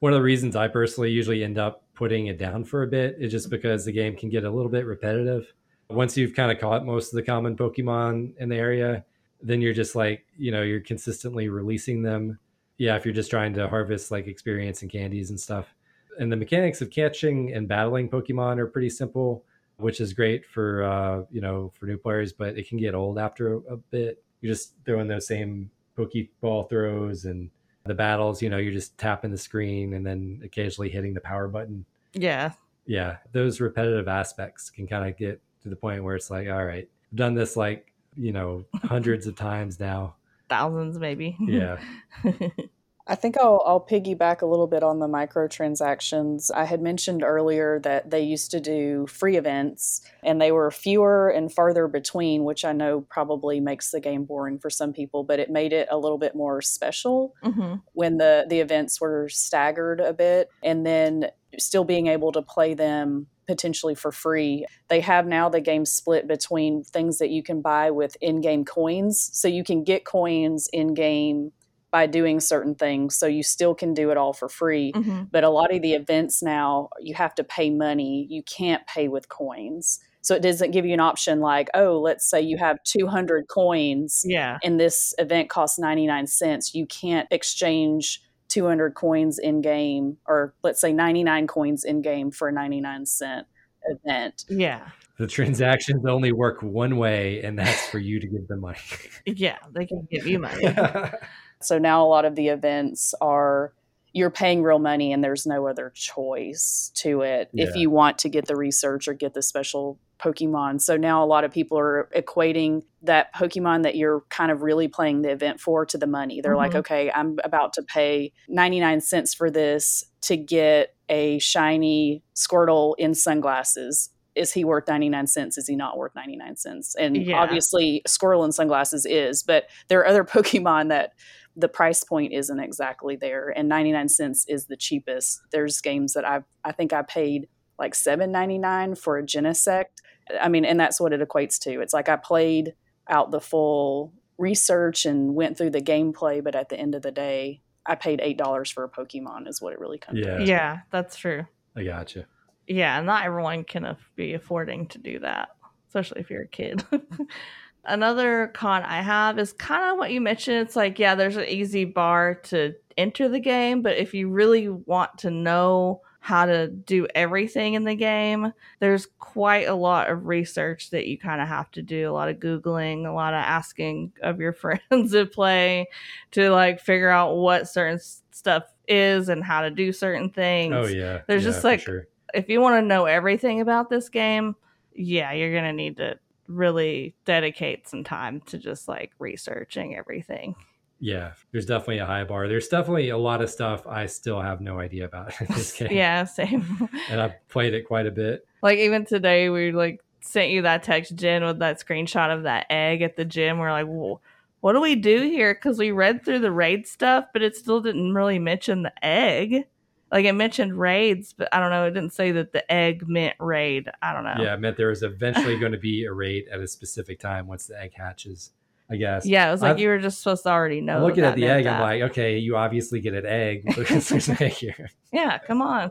One of the reasons I personally usually end up putting it down for a bit is just because the game can get a little bit repetitive. Once you've kind of caught most of the common Pokemon in the area, then you're just like you know you're consistently releasing them. Yeah if you're just trying to harvest like experience and candies and stuff. And the mechanics of catching and battling pokemon are pretty simple which is great for uh, you know for new players but it can get old after a, a bit. You're just throwing those same pokeball throws and the battles you know you're just tapping the screen and then occasionally hitting the power button. Yeah. Yeah those repetitive aspects can kind of get to the point where it's like all right i've done this like you know hundreds of times now. [LAUGHS] Thousands maybe. Yeah [LAUGHS] I think I'll, I'll piggyback a little bit on the microtransactions. I had mentioned earlier that they used to do free events and they were fewer and farther between, which I know probably makes the game boring for some people, but it made it a little bit more special mm-hmm. when the, the events were staggered a bit. And then still being able to play them potentially for free. They have now the game split between things that you can buy with in game coins. So you can get coins in game by doing certain things. So you still can do it all for free. Mm-hmm. But a lot of the events now, you have to pay money. You can't pay with coins. So it doesn't give you an option like, oh, let's say you have 200 coins yeah. and this event costs 99 cents. You can't exchange 200 coins in game, or let's say 99 coins in game for a 99 cent event. Yeah. The transactions only work one way, and that's for you to give them money. yeah, they can give you money. [LAUGHS] so now a lot of the events are you're paying real money and there's no other choice to it yeah. if you want to get the research or get the special Pokemon. So now a lot of people are equating that Pokemon that you're kind of really playing the event for to the money. They're mm-hmm. like, okay, I'm about to pay 99 cents for this to get a shiny Squirtle in sunglasses. Is he worth 99 cents? Is he not worth 99 cents? And yeah. obviously, Squirtle in sunglasses is, but there are other [LAUGHS] Pokemon that the price point isn't exactly there and 99 cents is the cheapest. There's games that i i think i paid like 7.99 for a genesect. I mean and that's what it equates to. It's like i played out the full research and went through the gameplay but at the end of the day i paid eight dollars for a pokemon is what it really comes yeah. to. Yeah that's true. I gotcha. Yeah not everyone can be affording to do that especially if you're a kid [LAUGHS] Another con I have is kind of what you mentioned. It's like, yeah, there's an easy bar to enter the game, but if you really want to know how to do everything in the game, there's quite a lot of research that you kind of have to do, a lot of Googling, a lot of asking of your [LAUGHS] friends to play to like figure out what certain stuff is and how to do certain things. Oh, yeah. There's yeah, just like, sure. if you want to know everything about this game, yeah, you're going to need to really dedicate some time to just like researching everything. Yeah, there's definitely a high bar. There's definitely a lot of stuff I still have no idea about in this [LAUGHS] game. yeah, same. [LAUGHS] and I've played it quite a bit. Like even today, we like sent you that text, Jen, with that screenshot of that egg at the gym. We're like, well, what do we do here? Because we read through the raid stuff, but it still didn't really mention the egg. Like it mentioned raids, but I don't know. It didn't say that the egg meant raid. I don't know. Yeah, it meant there was eventually going to be a raid at a specific time once the egg hatches. I guess. Yeah, it was like I've, you were just supposed to already know. I'm looking at the egg, that. I'm like, okay, you obviously get an egg because there's an egg here. [LAUGHS] Yeah, come on.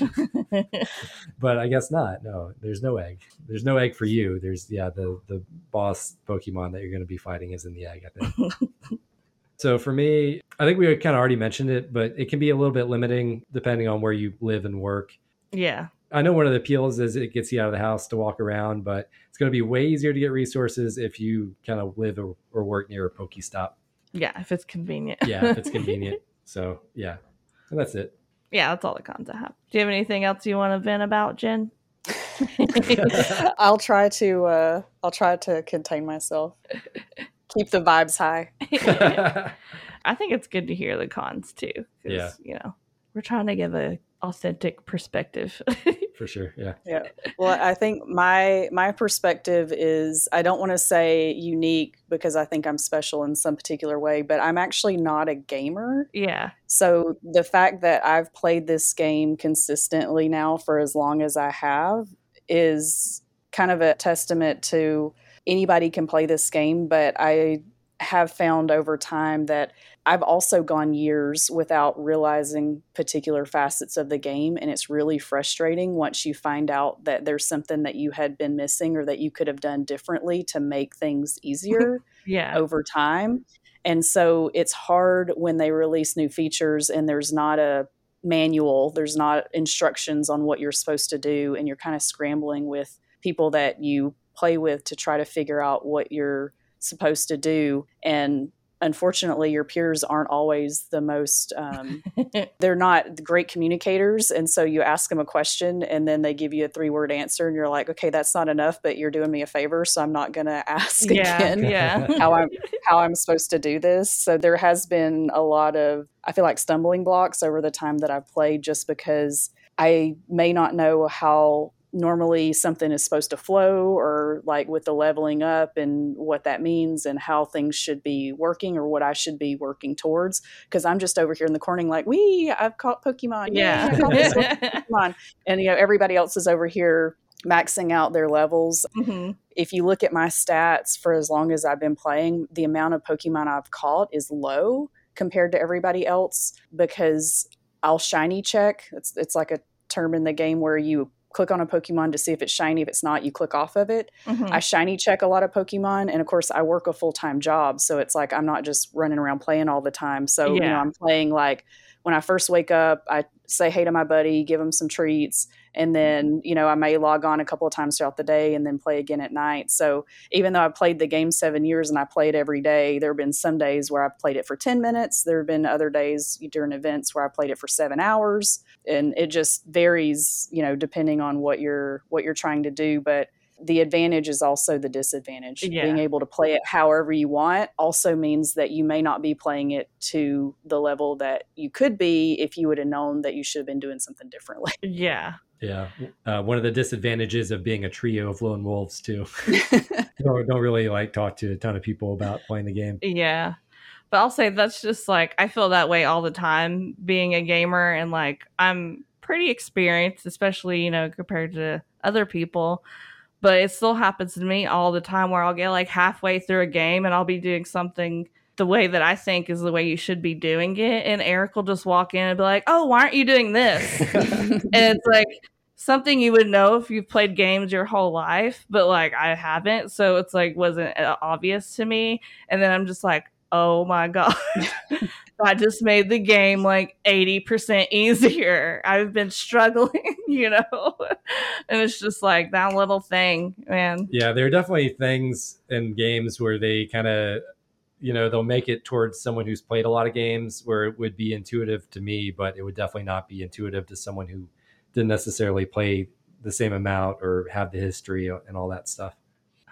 [LAUGHS] but I guess not. No, there's no egg. There's no egg for you. There's yeah, the the boss Pokemon that you're going to be fighting is in the egg. I think. [LAUGHS] So for me, I think we kind of already mentioned it, but it can be a little bit limiting depending on where you live and work. Yeah. I know one of the appeals is it gets you out of the house to walk around, but it's going to be way easier to get resources if you kind of live or, or work near a Pokestop. Yeah, if it's convenient. yeah, if it's convenient. [LAUGHS] So yeah, and that's it. Yeah, that's all the cons I have. Do you have anything else you want to vent about, Jen? [LAUGHS] I'll try to. Uh, I'll try to contain myself [LAUGHS] keep the vibes high. [LAUGHS] [LAUGHS] I think it's good to hear the cons too. Yeah. You know, we're trying to give a authentic perspective. [LAUGHS] For sure. Yeah. Yeah. Well, I think my my perspective is I don't want to say unique because I think I'm special in some particular way, but I'm actually not a gamer. Yeah. So the fact that I've played this game consistently now for as long as I have is kind of a testament to anybody can play this game, but I have found over time that I've also gone years without realizing particular facets of the game. And it's really frustrating once you find out that there's something that you had been missing or that you could have done differently to make things easier [LAUGHS] yeah. over time. And so it's hard when they release new features and there's not a manual, there's not instructions on what you're supposed to do, and you're kind of scrambling with people that you play with to try to figure out what you're supposed to do. And unfortunately your peers aren't always the most um, [LAUGHS] they're not great communicators. And so you ask them a question and then they give you a three word answer and you're like okay that's not enough but you're doing me a favor so i'm not going [LAUGHS] to ask yeah, again yeah. [LAUGHS] how i'm how i'm supposed to do this. So there has been a lot of i feel like stumbling blocks over the time that i've played just because i may not know how normally something is supposed to flow or like with the leveling up and what that means and how things should be working or what I should be working towards. Because I'm just over here in the corner like we I've caught Pokemon. Yeah. [LAUGHS] Pokemon. And you know everybody else is over here maxing out their levels. Mm-hmm. if you look at my stats for as long as I've been playing the amount of Pokemon I've caught is low compared to everybody else because I'll shiny check. It's it's like a term in the game where you click on a Pokemon to see if it's shiny. If it's not, you click off of it. Mm-hmm. I shiny check a lot of Pokemon. And of course, I work a full time job. So it's like I'm not just running around playing all the time. So, yeah. you know, I'm playing like when I first wake up, I say hey to my buddy, give him some treats, and then you know I may log on a couple of times throughout the day and then play again at night. So even though I've played the game seven years and I play it every day, there have been some days where I've played it for ten minutes. There have been other days during events where I played it for seven hours, and it just varies, you know, depending on what you're what you're trying to do. But the advantage is also the disadvantage. Yeah. Being able to play it however you want also means that you may not be playing it to the level that you could be if you would have known that you should have been doing something differently. [LAUGHS] Yeah. Yeah. Uh, one of the disadvantages of being a trio of lone wolves too. [LAUGHS] don't, don't really like talk to a ton of people about playing the game. Yeah. But I'll say that's just like I feel that way all the time being a gamer and like I'm pretty experienced, especially, you know, compared to other people. But it still happens to me all the time where I'll get like halfway through a game and I'll be doing something the way that I think is the way you should be doing it. And Eric will just walk in and be like, Oh, why aren't you doing this? [LAUGHS] and it's like something you would know if you've played games your whole life, but like I haven't. So it's like wasn't uh, obvious to me. And then I'm just like, oh my God. [LAUGHS] I just made the game like 80% easier. I've been struggling, [LAUGHS] you know? and it's just like that little thing, man. Yeah, there are definitely things in games where they kind of, you know, they'll make it towards someone who's played a lot of games where it would be intuitive to me, but it would definitely not be intuitive to someone who didn't necessarily play the same amount or have the history and all that stuff.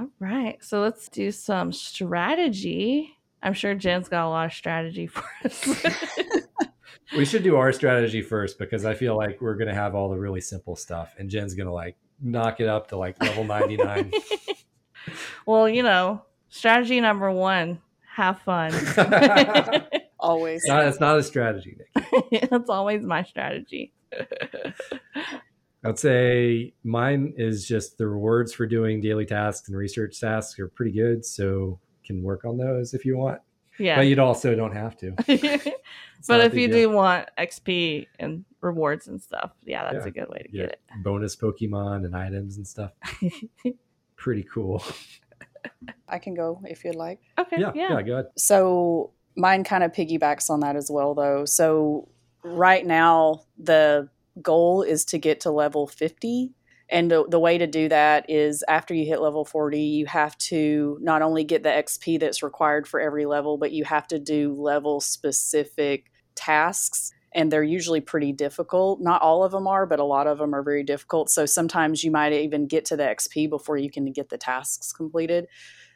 All right. So let's do some strategy. I'm sure Jen's got a lot of strategy for [LAUGHS] us. [LAUGHS] we should do our strategy first because I feel like we're going to have all the really simple stuff and Jen's going to like knock it up to like level 99. [LAUGHS] well, you know, strategy number one have fun. Always. No, it's not a strategy, Nick. That's always my strategy. I'd say mine is just the rewards for doing daily tasks and research tasks are pretty good. So can work on those if you want. Yeah. But you'd also don't have to. [LAUGHS] But if you deal. do want XP and rewards and stuff, yeah, that's Yeah. a good way to Yeah. get it. bonus Pokemon and items and stuff, [LAUGHS] pretty cool. I can go if you'd like. Okay. Yeah, Yeah. yeah, go ahead. So mine kind of piggybacks on that as well, though. So right now, the goal is to get to level 50. And the, the way to do that is after you hit level 40, you have to not only get the XP that's required for every level, but you have to do level specific tasks. And they're usually pretty difficult. Not all of them are, but a lot of them are very difficult. So sometimes you might even get to the XP before you can get the tasks completed.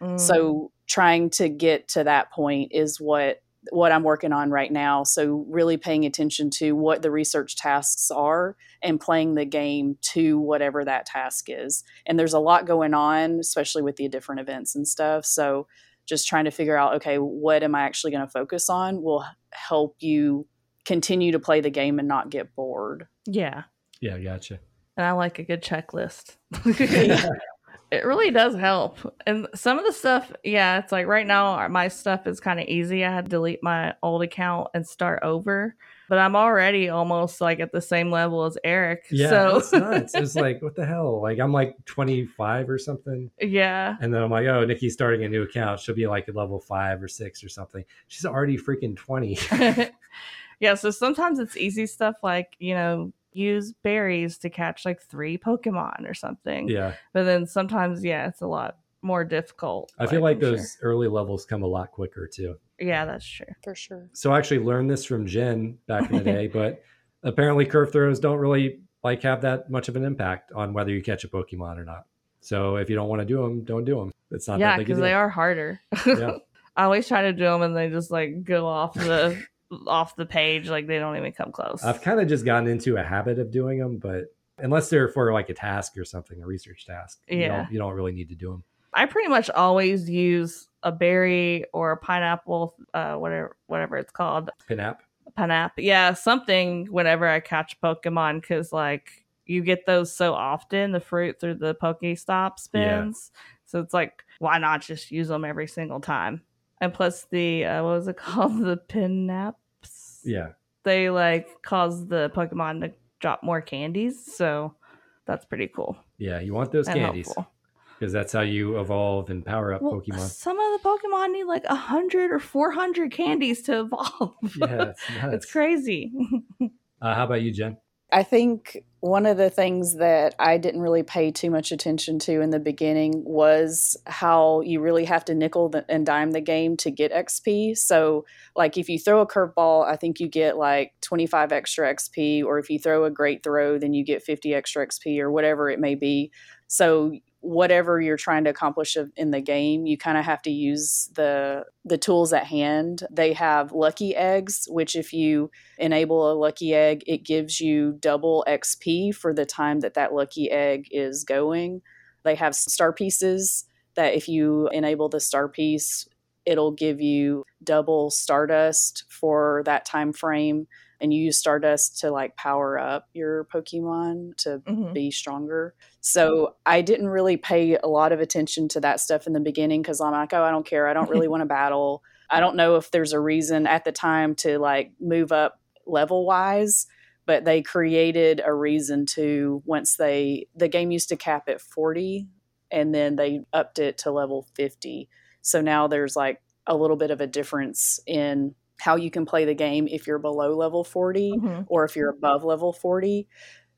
Mm. So trying to get to that point is what what I'm working on right now. So really paying attention to what the research tasks are and playing the game to whatever that task is. And there's a lot going on, especially with the different events and stuff. So just trying to figure out okay, what am I actually going to focus on will help you continue to play the game and not get bored. yeah. Yeah, gotcha. And I like a good checklist. [LAUGHS] [LAUGHS] it really does help. And some of the stuff, yeah, it's like right now uh, my stuff is kind of easy. I had to delete my old account and start over. But I'm already almost like at the same level as Eric. Yeah, so it's nuts. It's [LAUGHS] like, what the hell? Like, I'm like 25 or something. yeah. And then I'm like, oh, Nicky's starting a new account. She'll be like at level five or six or something. She's already freaking 20. [LAUGHS] yeah, so sometimes it's easy stuff like, you know, use berries to catch like three Pokemon or something. yeah. But then sometimes, yeah, it's a lot more difficult. I feel like I'm sure. those early levels come a lot quicker too. Yeah, that's true. For sure. So I actually learned this from Jen back in the [LAUGHS] day, but apparently curve throws don't really like have that much of an impact on whether you catch a Pokemon or not. So if you don't want to do them, don't do them. It's not yeah, that big a because they are harder. Yeah. [LAUGHS] I always try to do them and they just like go off the [LAUGHS] off the page, like they don't even come close. I've kind of just gotten into a habit of doing them, but unless they're for like a task or something, a research task, you Yeah. don't, you don't really need to do them. I pretty much always use a berry or a pineapple, uh, whatever whatever it's called, Pinap. pineapple. Yeah, something whenever I catch Pokemon, because like you get those so often, the fruit through the Pokestop spins. So it's like, why not just use them every single time? And plus the uh, what was it [LAUGHS] called, the pinaps Yeah. they like cause the Pokemon to drop more candies. So that's pretty cool. Yeah. You want those candies because that's how you evolve and power up Well, Pokemon. some of the Pokemon need like a hundred or four hundred candies to [LAUGHS] evolve. Yeah. It's, [LAUGHS] it's crazy. Uh, how about you, Jen? I think one of the things that I didn't really pay too much attention to in the beginning was how you really have to nickel and dime the game to get XP. So, like if you throw a curveball, I think you get like 25 extra XP, or if you throw a great throw, then you get 50 extra XP, or whatever it may be. So, whatever you're trying to accomplish in the game, you kind of have to use the the tools at hand. They have lucky eggs, which if you enable a lucky egg, it gives you double XP for the time that that lucky egg is going. They have star pieces that if you enable the star piece, it'll give you double stardust for that time frame and you use stardust to like power up your pokemon to mm-hmm. be stronger. So i didn't really pay a lot of attention to that stuff in the beginning because i'm like oh i don't care. I don't really [LAUGHS] want to battle. I don't know if there's a reason at the time to like move up level wise but they created a reason to once they the game used to cap at 40 and then they upped it to level 50 so now there's like a little bit of a difference in how you can play the game if you're below level 40 mm-hmm. or if you're above level 40.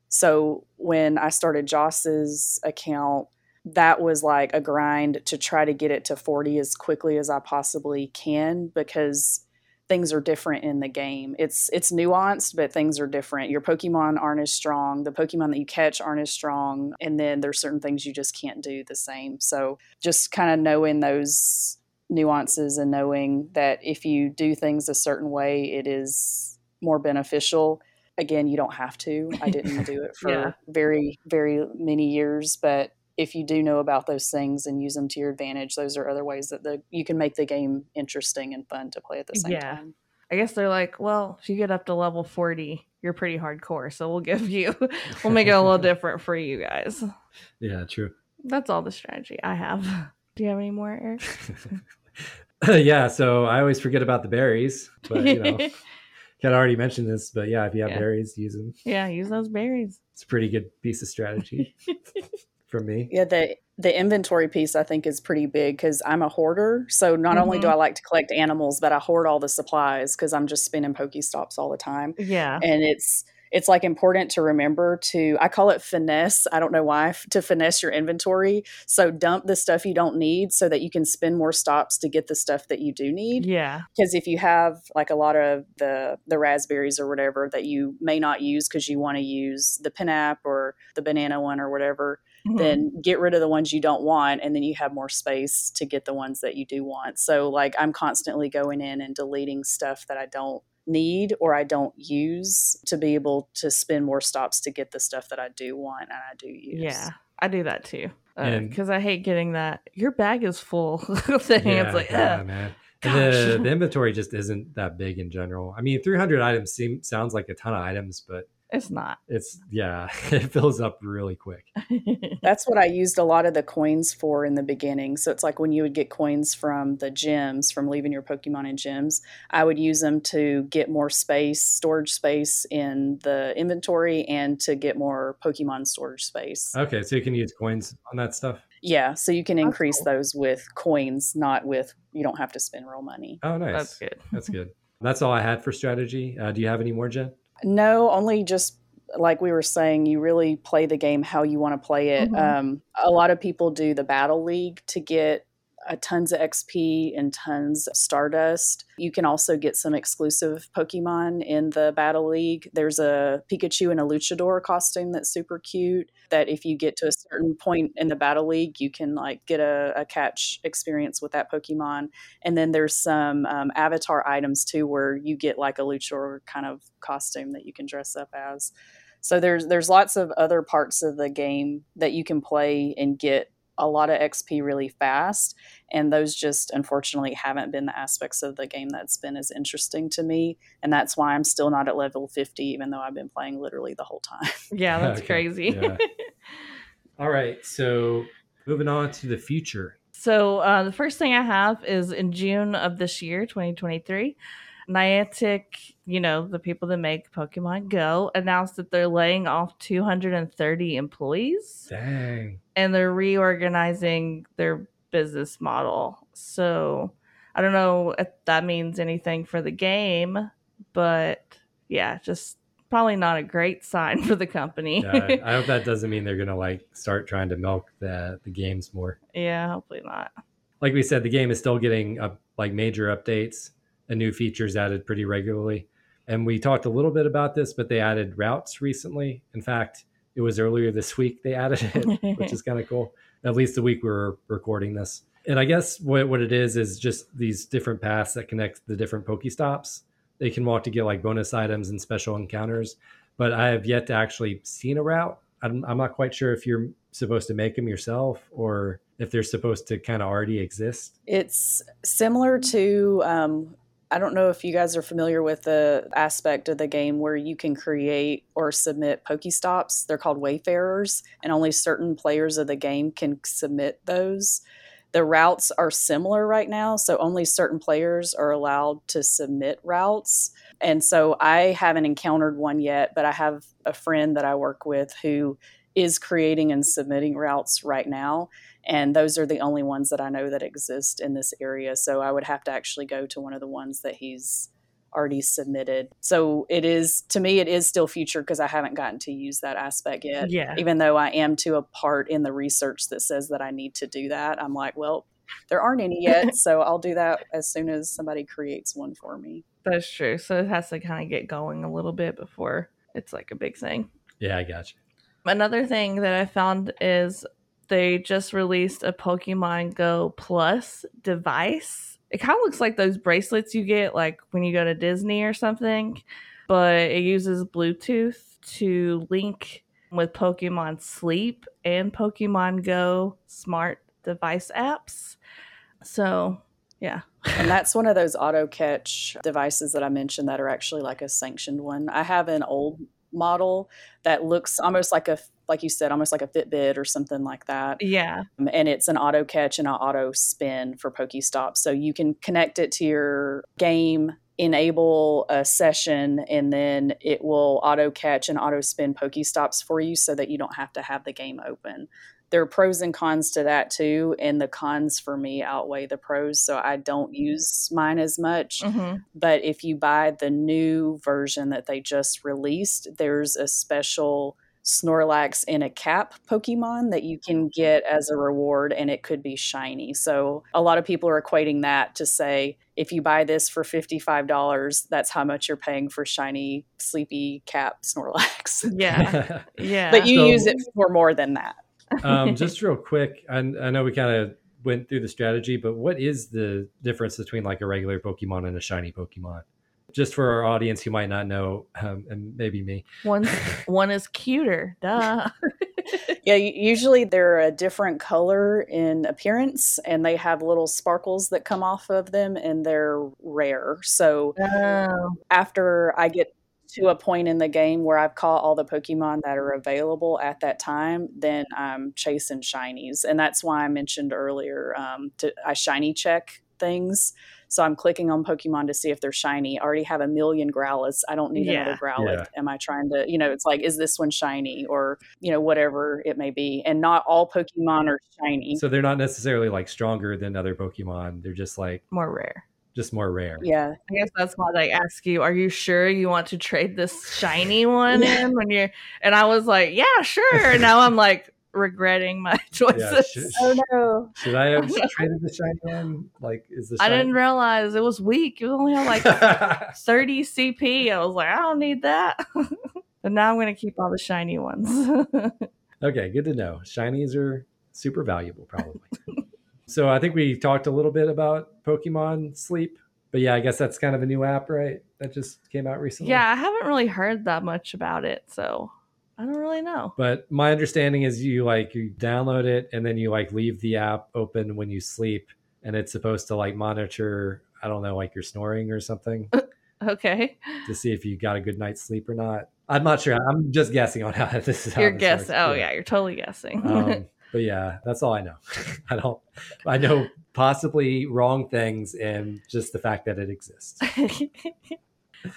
So when I started Joss's account, that was like a grind to try to get it to 40 as quickly as I possibly can because things are different in the game. It's it's nuanced, but things are different. Your Pokemon aren't as strong. The Pokemon that you catch aren't as strong, and then there's certain things you just can't do the same. So just kind of knowing those nuances and knowing that if you do things a certain way, it is more beneficial. Again, you don't have to. I didn't do it [LAUGHS] for yeah. very very many years, but if you do know about those things and use them to your advantage, those are other ways that the you can make the game interesting and fun to play at the same yeah. time. I guess they're like, well, if you get up to level 40, you're pretty hardcore. So we'll give you, [LAUGHS] we'll make it a little [LAUGHS] different for you guys. Yeah, true. That's all the strategy I have. Do you have any more, Eric? [LAUGHS] yeah, so I always forget about the berries, but you know, [LAUGHS] kind of already mentioned this, but yeah, if you have yeah. berries, use them. Yeah, use those berries. It's a pretty good piece of strategy [LAUGHS] for me. Yeah, the the inventory piece I think is pretty big because I'm a hoarder. So not mm-hmm. only do mm-hmm. I like to collect animals, but I hoard all the supplies because I'm just spinning Pokestops all the time. Yeah, and it's it's like important to remember to i call it finesse i don't know why to finesse your inventory. So dump the stuff you don't need so that you can spend more stops to get the stuff that you do need. Yeah. Because if you have like a lot of the the raspberries or whatever that you may not use because you want to use the pinap or the banana one or whatever mm-hmm. then get rid of the ones you don't want and then you have more space to get the ones that you do want. So like i'm constantly going in and deleting stuff that i don't need or I don't use to be able to spend more stops to get the stuff that I do want and I do use. Yeah, I do that too. Because uh, I hate getting that. Your bag is full. [LAUGHS] the yeah, hands like, yeah, man. The, the [LAUGHS] inventory just isn't that big in general. I mean, 300 items seem sounds like a ton of items, but it's not. It's yeah, [LAUGHS] it fills up really quick. [LAUGHS] That's what I used a lot of the coins for in the beginning. So it's like when you would get coins from the gyms, from leaving your Pokemon in gyms, I would use them to get more space, storage space in the inventory and to get more Pokemon storage space. Okay, so you can use coins on that stuff? Yeah, so you can increase cool. those with coins, not with you don't have to spend real money. Oh, nice. That's good. That's good. That's all I had for strategy. Uh, do you have any more, Jen? No, only just like we were saying, you really play the game how you want to play it. Mm-hmm. Um, a lot of people do the Battle League to get tons of XP and tons of Stardust. You can also get some exclusive Pokemon in the Battle League. There's a Pikachu and a Luchador costume that's super cute. That if you get to a certain point in the Battle League, you can like get a, a catch experience with that Pokemon. And then there's some um, avatar items too, where you get like a Luchador kind of costume that you can dress up as. So there's there's lots of other parts of the game that you can play and get a lot of XP really fast. And those just unfortunately haven't been the aspects of the game that's been as interesting to me. And that's why I'm still not at level 50, even though I've been playing literally the whole time. [LAUGHS] Yeah, that's [LAUGHS] okay. crazy. Yeah. [LAUGHS] All right. So moving on to the future. So uh, the first thing I have is in June of this year, 2023. Niantic, you know, the people that make Pokemon Go, announced that they're laying off 230 employees. Dang. And they're reorganizing their business model. So I don't know if that means anything for the game, but yeah, just probably not a great sign for the company. yeah, I [LAUGHS] hope that doesn't mean they're gonna like start trying to milk the the games more. Yeah, hopefully not. Like we said, the game is still getting up like major updates and new features added pretty regularly. And we talked a little bit about this, but they added routes recently. In fact, it was earlier this week they added it, which is [LAUGHS] kind of cool. at least the week we're recording this. And I guess what, what it is is just these different paths that connect the different Pokestops. They can walk to get like bonus items and special encounters, but I have yet to actually seen a route. I'm, I'm not quite sure if you're supposed to make them yourself or if they're supposed to kind of already exist. It's similar to um, I don't know if you guys are familiar with the aspect of the game where you can create or submit Pokestops. They're called Wayfarers, and only certain players of the game can submit those. The routes are similar right now, so only certain players are allowed to submit routes. And so I haven't encountered one yet, but I have a friend that I work with who is creating and submitting routes right now and those are the only ones that I know that exist in this area. So I would have to actually go to one of the ones that he's already submitted. So it is to me it is still future because I haven't gotten to use that aspect yet. Yeah. Even though I am to a part in the research that says that I need to do that, I'm like, well, there aren't any yet, [LAUGHS] so I'll do that as soon as somebody creates one for me. That's true. So it has to kind of get going a little bit before it's like a big thing. Yeah, I got you. Another thing that I found is they just released a Pokemon Go Plus device. It kind of looks like those bracelets you get like when you go to Disney or something, but it uses Bluetooth to link with Pokemon Sleep and Pokemon Go smart device apps. So, yeah. and that's one of those auto catch devices that I mentioned that are actually like a sanctioned one. I have an old model that looks almost like a like you said almost like a fitbit or something like that. Yeah. Um, and it's an auto catch and an auto spin for pokestop so you can connect it to your game enable a session and then it will auto catch and auto spin pokestops for you so that you don't have to have the game open there are pros and cons to that too and the cons for me outweigh the pros so i don't use mine as much hmm but if you buy the new version that they just released, there's a special Snorlax in a cap Pokemon that you can get as a reward, and it could be shiny. So a lot of people are equating that to say if you buy this for $55, that's how much you're paying for shiny, sleepy cap Snorlax. Yeah. [LAUGHS] Yeah. but you So- use it for more than that. Um, [LAUGHS] just real quick, I, I know we kind of went through the strategy, but what is the difference between like a regular Pokemon and a shiny Pokemon? Just for our audience who might not know, um, and maybe me. one [LAUGHS] one is cuter. Duh. [LAUGHS] Yeah, usually they're a different color in appearance and they have little sparkles that come off of them and they're rare. So Oh. after I get to a point in the game where I've caught all the Pokemon that are available at that time, then I'm chasing shinies. And that's why I mentioned earlier um, to, I shiny check things. So I'm clicking on Pokemon to see if they're shiny. I already have a million Growlithe. I don't need Yeah. another Growlithe. Yeah. Am I trying to, you know, it's like, is this one shiny or, you know, whatever it may be. And not all Pokemon are shiny. So they're not necessarily like stronger than other Pokemon. They're just like More rare. Just more rare. yeah. I guess that's why they ask you, "Are you sure you want to trade this shiny [LAUGHS] one in?" When you're, and I was like, "Yeah, sure." And now I'm like regretting my [LAUGHS] choices. sh- Oh no. Should I have [LAUGHS] traded the shiny one? Like, is the I didn't realize it was weak. It was only had like 30 CP. I was like, I don't need that. but now I'm gonna keep all the shiny ones. okay, good to know. Shinies are super valuable, probably. So I think we talked a little bit about Pokemon Sleep, but yeah, I guess that's kind of a new app, right? That just came out recently. yeah, I haven't really heard that much about it, so I don't really know. But my understanding is you like you download it and then you like leave the app open when you sleep, and it's supposed to like monitor. I don't know, like you're snoring or something [LAUGHS] Okay, to see if you got a good night's sleep or not. I'm not sure. I'm just guessing on how [LAUGHS] this is. How you're guessing. Oh yeah, you're totally guessing. um, [LAUGHS] but yeah, that's all I know. [LAUGHS] I don't. I know possibly wrong things and just the fact that it exists. [LAUGHS]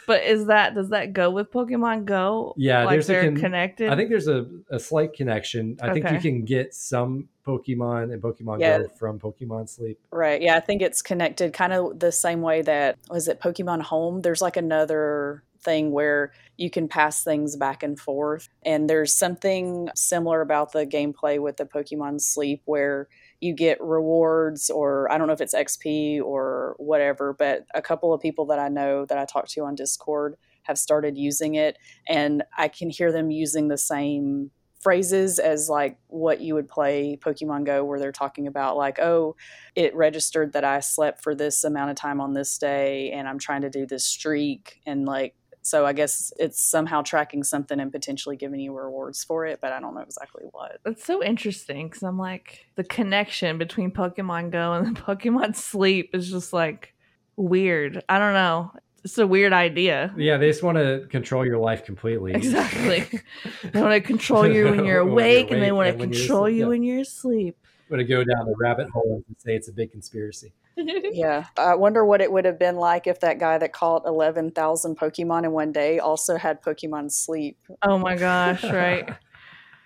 but is that does that go with Pokemon Go? Yeah, like there's they're con- connected. I think there's a, a slight connection. I think you can get some Pokemon and Pokemon Yeah. Go from Pokemon Sleep. Right. Yeah, I think it's connected kind of the same way that was it Pokemon Home. There's like another thing where you can pass things back and forth. And there's something similar about the gameplay with the Pokemon Sleep where you get rewards or I don't know if it's XP or whatever, but a couple of people that I know that I talk to on Discord have started using it and I can hear them using the same phrases as like what you would play Pokemon Go, where they're talking about like, oh, it registered that I slept for this amount of time on this day, and I'm trying to do this streak, and like, so I guess it's somehow tracking something and potentially giving you rewards for it, but I don't know exactly what. That's so interesting because I'm like the connection between Pokemon Go and [LAUGHS] Pokemon Sleep is just like weird. I don't know. It's a weird idea. Yeah, they just want to control your life completely. [LAUGHS] [LAUGHS] Exactly. they want to control you when you're When you're awake, and they want to and when you're control you yeah. when you're asleep. Want to go down the rabbit hole and say it's a big conspiracy. [LAUGHS] Yeah, I wonder what it would have been like if that guy that caught eleven thousand Pokemon in one day also had Pokemon Sleep. oh my gosh, right?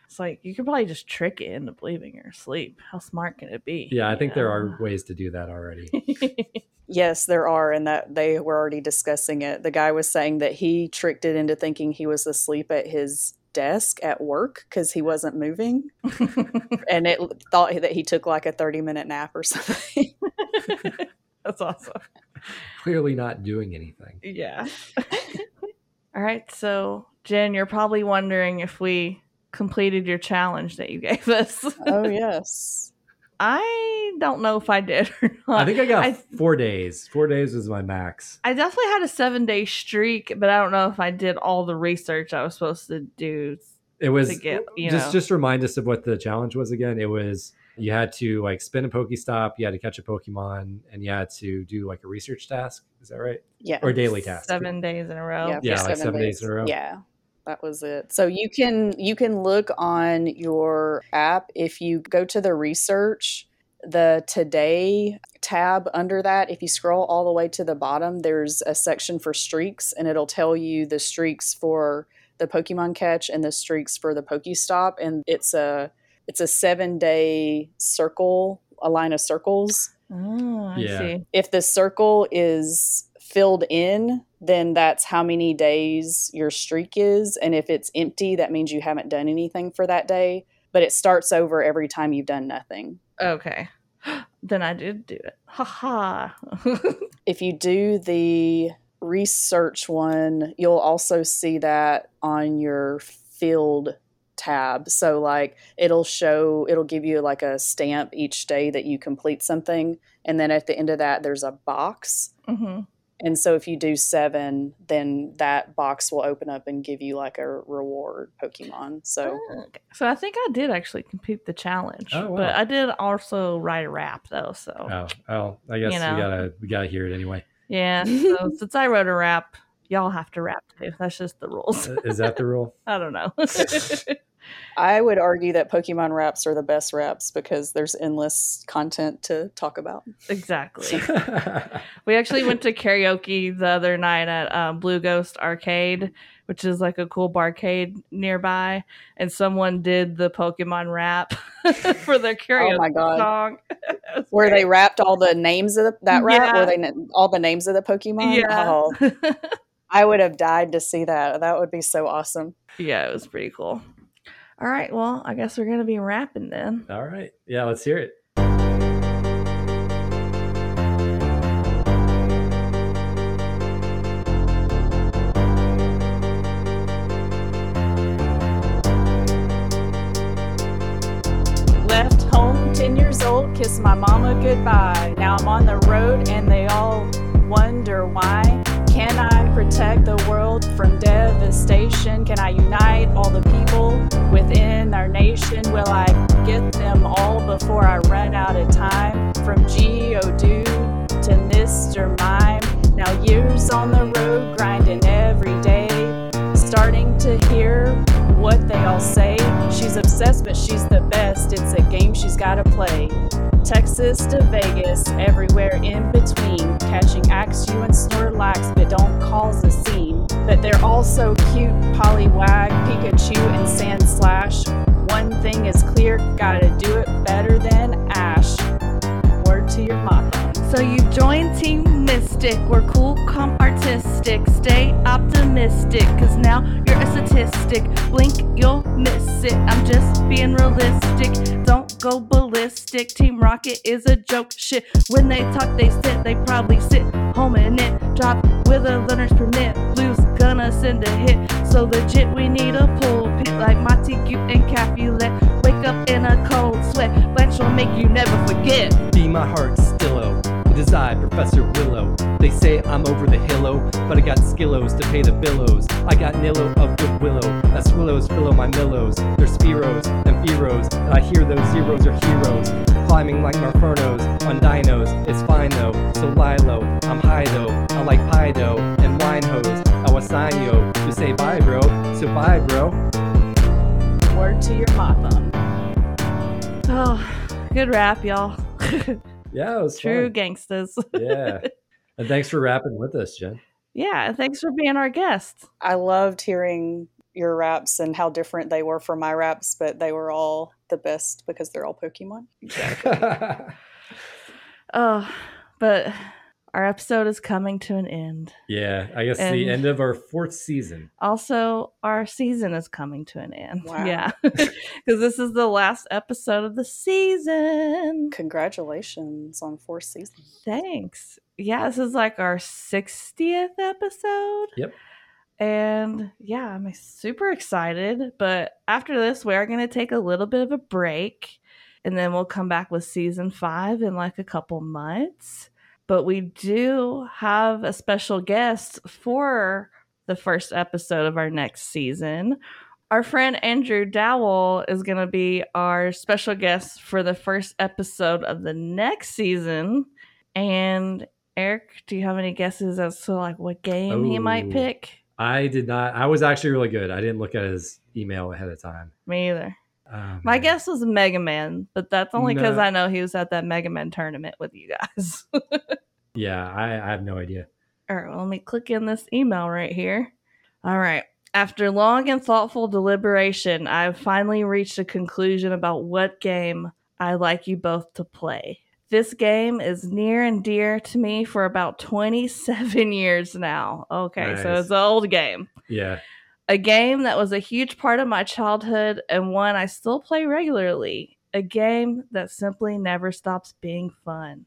It's like you could probably just trick it into believing you're asleep. How smart can it be? Yeah, I you think there are ways to do that already. [LAUGHS] Yes, there are, and that they were already discussing it. The guy was saying that he tricked it into thinking he was asleep at his desk at work because he wasn't moving, [LAUGHS] and it thought that he took like a thirty minute nap or [LAUGHS] something. [LAUGHS] That's awesome. Clearly not doing anything. Yeah. All right. So, Jen, you're probably wondering if we completed your challenge that you gave us. oh yes, I don't know if I did or [LAUGHS] not. I think I got I, four days. Four days was my max. I definitely had a seven day streak, but I don't know if I did all the research I was supposed to do. It was To get, you just know. just remind us of what the challenge was again. It was you had to like spin a Pokestop, you had to catch a Pokemon, and you had to do like a research task. Is that right? yeah, Or daily task? Seven days in a row. yeah, Yeah, like seven days in a row. Yeah, that was it. So you can you can look on your app if you go to the research, the today tab under that. If you scroll all the way to the bottom, there's a section for streaks, and it'll tell you the streaks for the Pokemon catch and the streaks for the Pokestop, and it's a it's a seven day circle, a line of circles Oh, I Yeah. see. if the circle is filled in, then that's how many days your streak is. And if it's empty, that means you haven't done anything for that day. But it starts over every time you've done nothing. Okay. [GASPS] then I did do it. Ha ha. [LAUGHS] If you do the research one, you'll also see that on your field tab. So, like, it'll show, it'll give you like a stamp each day that you complete something. And then at the end of that, there's a box. hmm And so if you do seven, then that box will open up and give you like a reward Pokemon. So So I think I did actually complete the challenge. Oh, wow. But I did also write a rap though. So Oh, oh, I guess You know. we gotta we gotta hear it anyway. yeah. [LAUGHS] So since I wrote a rap, y'all have to rap too. That's just the rules. Uh, Is that the rule? [LAUGHS] I don't know. [LAUGHS] I would argue that Pokemon raps are the best raps because there's endless content to talk about. exactly. [LAUGHS] [LAUGHS] We actually went to karaoke the other night at um, Blue Ghost Arcade, which is like a cool barcade nearby, and someone did the Pokemon rap [LAUGHS] for their karaoke Oh my God. song. Where they rapped all the names of the, that rap, Yeah. where they all the names of the Pokemon. Yeah. Oh, I would have died to see that. That would be so awesome. yeah, it was pretty cool. All right, well, I guess we're gonna be rapping then. All right. Yeah, let's hear it. Left home, 10 years old, kissed my mama goodbye. Now I'm on the road and they all wonder why. Can I protect the world from devastation? Can I unite all the people within our nation? Will I get them all before I run out of time? From Geodude to Mr. Mime. Now years on the road, grinding every day starting to hear what they all say. She's obsessed, but she's the best. It's a game she's gotta play. Texas to Vegas, everywhere in between. Catching Axew and Snorlax, but don't cause a scene. But they're all so cute Poliwag, Pikachu, and Sandslash. One thing is clear, gotta do it better than Ash. Word to your mama. So you've joined Team Mystic. We're cool, calm, artistic. Stay optimistic, cause now you're a statistic. Blink, you'll miss it. I'm just being realistic. Don't go ballistic. Team Rocket is a joke. Shit. When they talk, they sit. They probably sit home in it. Drop with a learner's permit. Blue's gonna send a hit. So legit, we need a pulpit. like Montague and Capulet. Wake up in a cold sweat. Blanche will make you never forget. Be my heart stillo. It is I, Professor Willow. They say I'm over the hillo, but I got skillos to pay the billows. I got Nillo of good willow. That's willows fill my millows. They're Spiros and Feros, and I hear those zeros are heroes. Climbing like Marfernos on dinos. It's fine though, so Lilo. I'm high though. I like pie dough and wine hose. I was sign yo to say bye, bro. So bye, bro. Word to your mama. Oh, good rap, y'all. [LAUGHS] Yeah, it was True fun. gangsters. [LAUGHS] Yeah. And thanks for rapping with us, Jen. yeah, thanks for being our guest. I loved hearing your raps and how different they were from my raps, but they were all the best because they're all Pokemon. [LAUGHS] Oh, but our episode is coming to an end. yeah, I guess And- the end of our fourth season. Also, our season is coming to an end. Wow. Yeah, [LAUGHS] because this is the last episode of the season. Congratulations on four seasons. Thanks. Yeah, this is like our 60th episode. Yep. And yeah, I'm super excited. But after this, we are going to take a little bit of a break. And then we'll come back with season five in like a couple months. But we do have a special guest for the first episode of our next season. Our friend Andrew Dowell is going to be our special guest for the first episode of the next season. And Eric, do you have any guesses as to like what game he might pick? I did not. I was actually really good. I didn't look at his email ahead of time. Me either. Oh, My guess was Mega Man, but that's only because No. I know he was at that Mega Man tournament with you guys. [LAUGHS] Yeah, I, I have no idea. All right, well, let me click in this email right here. All right. After long and thoughtful deliberation, I've finally reached a conclusion about what game I'd like you both to play. This game is near and dear to me for about 27 [LAUGHS] years now. Okay, so it's an old game. Yeah. A game that was a huge part of my childhood and one I still play regularly. A game that simply never stops being fun.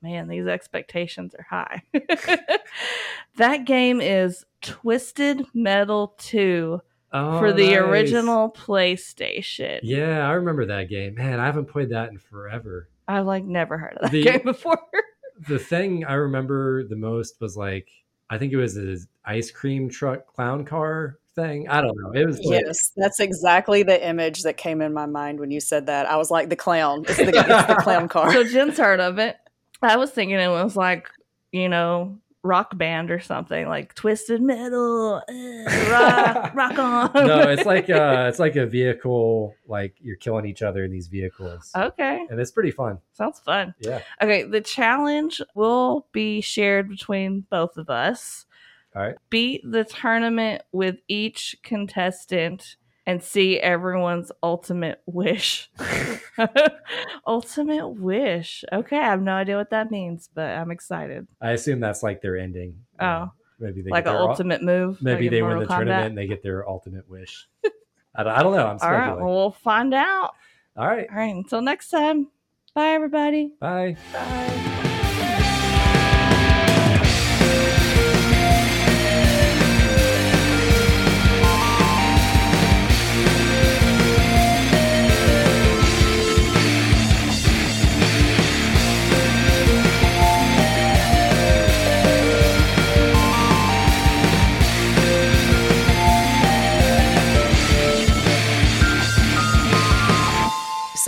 Man, these expectations are high. [LAUGHS] that game is Twisted Metal 2 Oh, for the nice. original PlayStation. Yeah, I remember that game. Man, I haven't played that in forever. I've like never heard of that The- [LAUGHS] game before. The thing I remember the most was like, I think it was an ice cream truck clown car thing. I don't know. It was like, Yes, that's exactly the image that came in my mind when you said that. I was like, the clown. It's the, it's the [LAUGHS] clown car. so Jen's heard of it. I was thinking it was like, you know, rock band or something like Twisted Metal, uh, [LAUGHS] rock, rock on. no, it's [LAUGHS] like uh it's like a vehicle, like you're killing each other in these vehicles. okay, And it's pretty fun. sounds fun. Yeah. Okay, the challenge will be shared between both of us. All right. Beat the tournament with each contestant and see everyone's ultimate wish. [LAUGHS] ultimate wish. Okay, I have no idea what that means, but I'm excited. I assume that's like their ending. Oh. know, maybe they like get an ul- ultimate move. maybe like they win the Kombat. tournament and they get their ultimate wish. I don't, I don't know. I'm All speculating. right, well, we'll find out. All right. All right, until next time. Bye, everybody. Bye. Bye.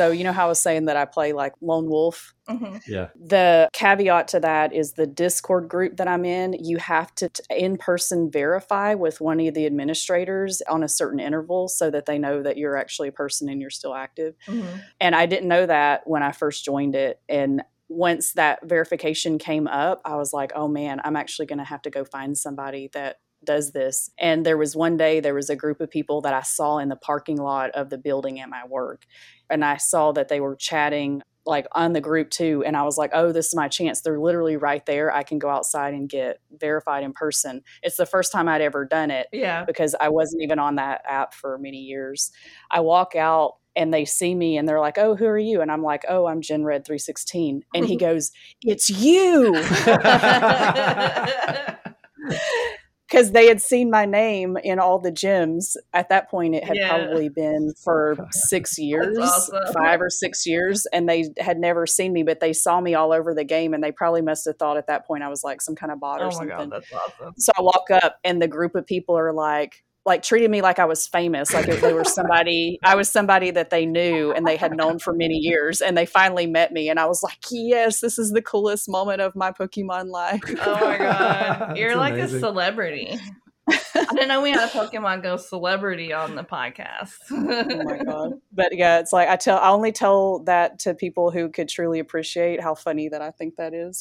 So, you know how I was saying that I play like Lone Wolf? Mm-hmm. Yeah. The caveat to that is the Discord group that I'm in, you have to in person verify with one of the administrators on a certain interval so that they know that you're actually a person and you're still active. Mm-hmm. And I didn't know that when I first joined it. And once that verification came up, I was like, oh man, I'm actually going to have to go find somebody that does this. And there was one day, there was a group of people that I saw in the parking lot of the building at my work. And I saw that they were chatting like on the group too. And I was like, oh, this is my chance. They're literally right there. I can go outside and get verified in person. It's the first time I'd ever done it Yeah. because I wasn't even on that app for many years. I walk out and they see me and they're like, "Oh, who are you?" And I'm like, "Oh, I'm Gen Red 316." And he [LAUGHS] goes, "It's you." [LAUGHS] [LAUGHS] because they had seen my name in all the gyms. At that point, it had Yeah. probably been for oh, six [LAUGHS] years, awesome. five or six years, and they had never seen me, but they saw me all over the game, and they probably must have thought at that point I was like some kind of bot or Oh my something. god, that's awesome. So I walk up, and the group of people are like, like treated me like I was famous, like if they were [LAUGHS] somebody, I was somebody that they knew and they had known for many years, and they finally met me, and I was like, yes, this is the coolest moment of my Pokemon life. Oh my god, [LAUGHS] you're like amazing. a celebrity. I didn't know we had a Pokemon Go celebrity on the podcast. [LAUGHS] oh my god! But yeah, it's like I tell, I only tell that to people who could truly appreciate how funny that I think that is.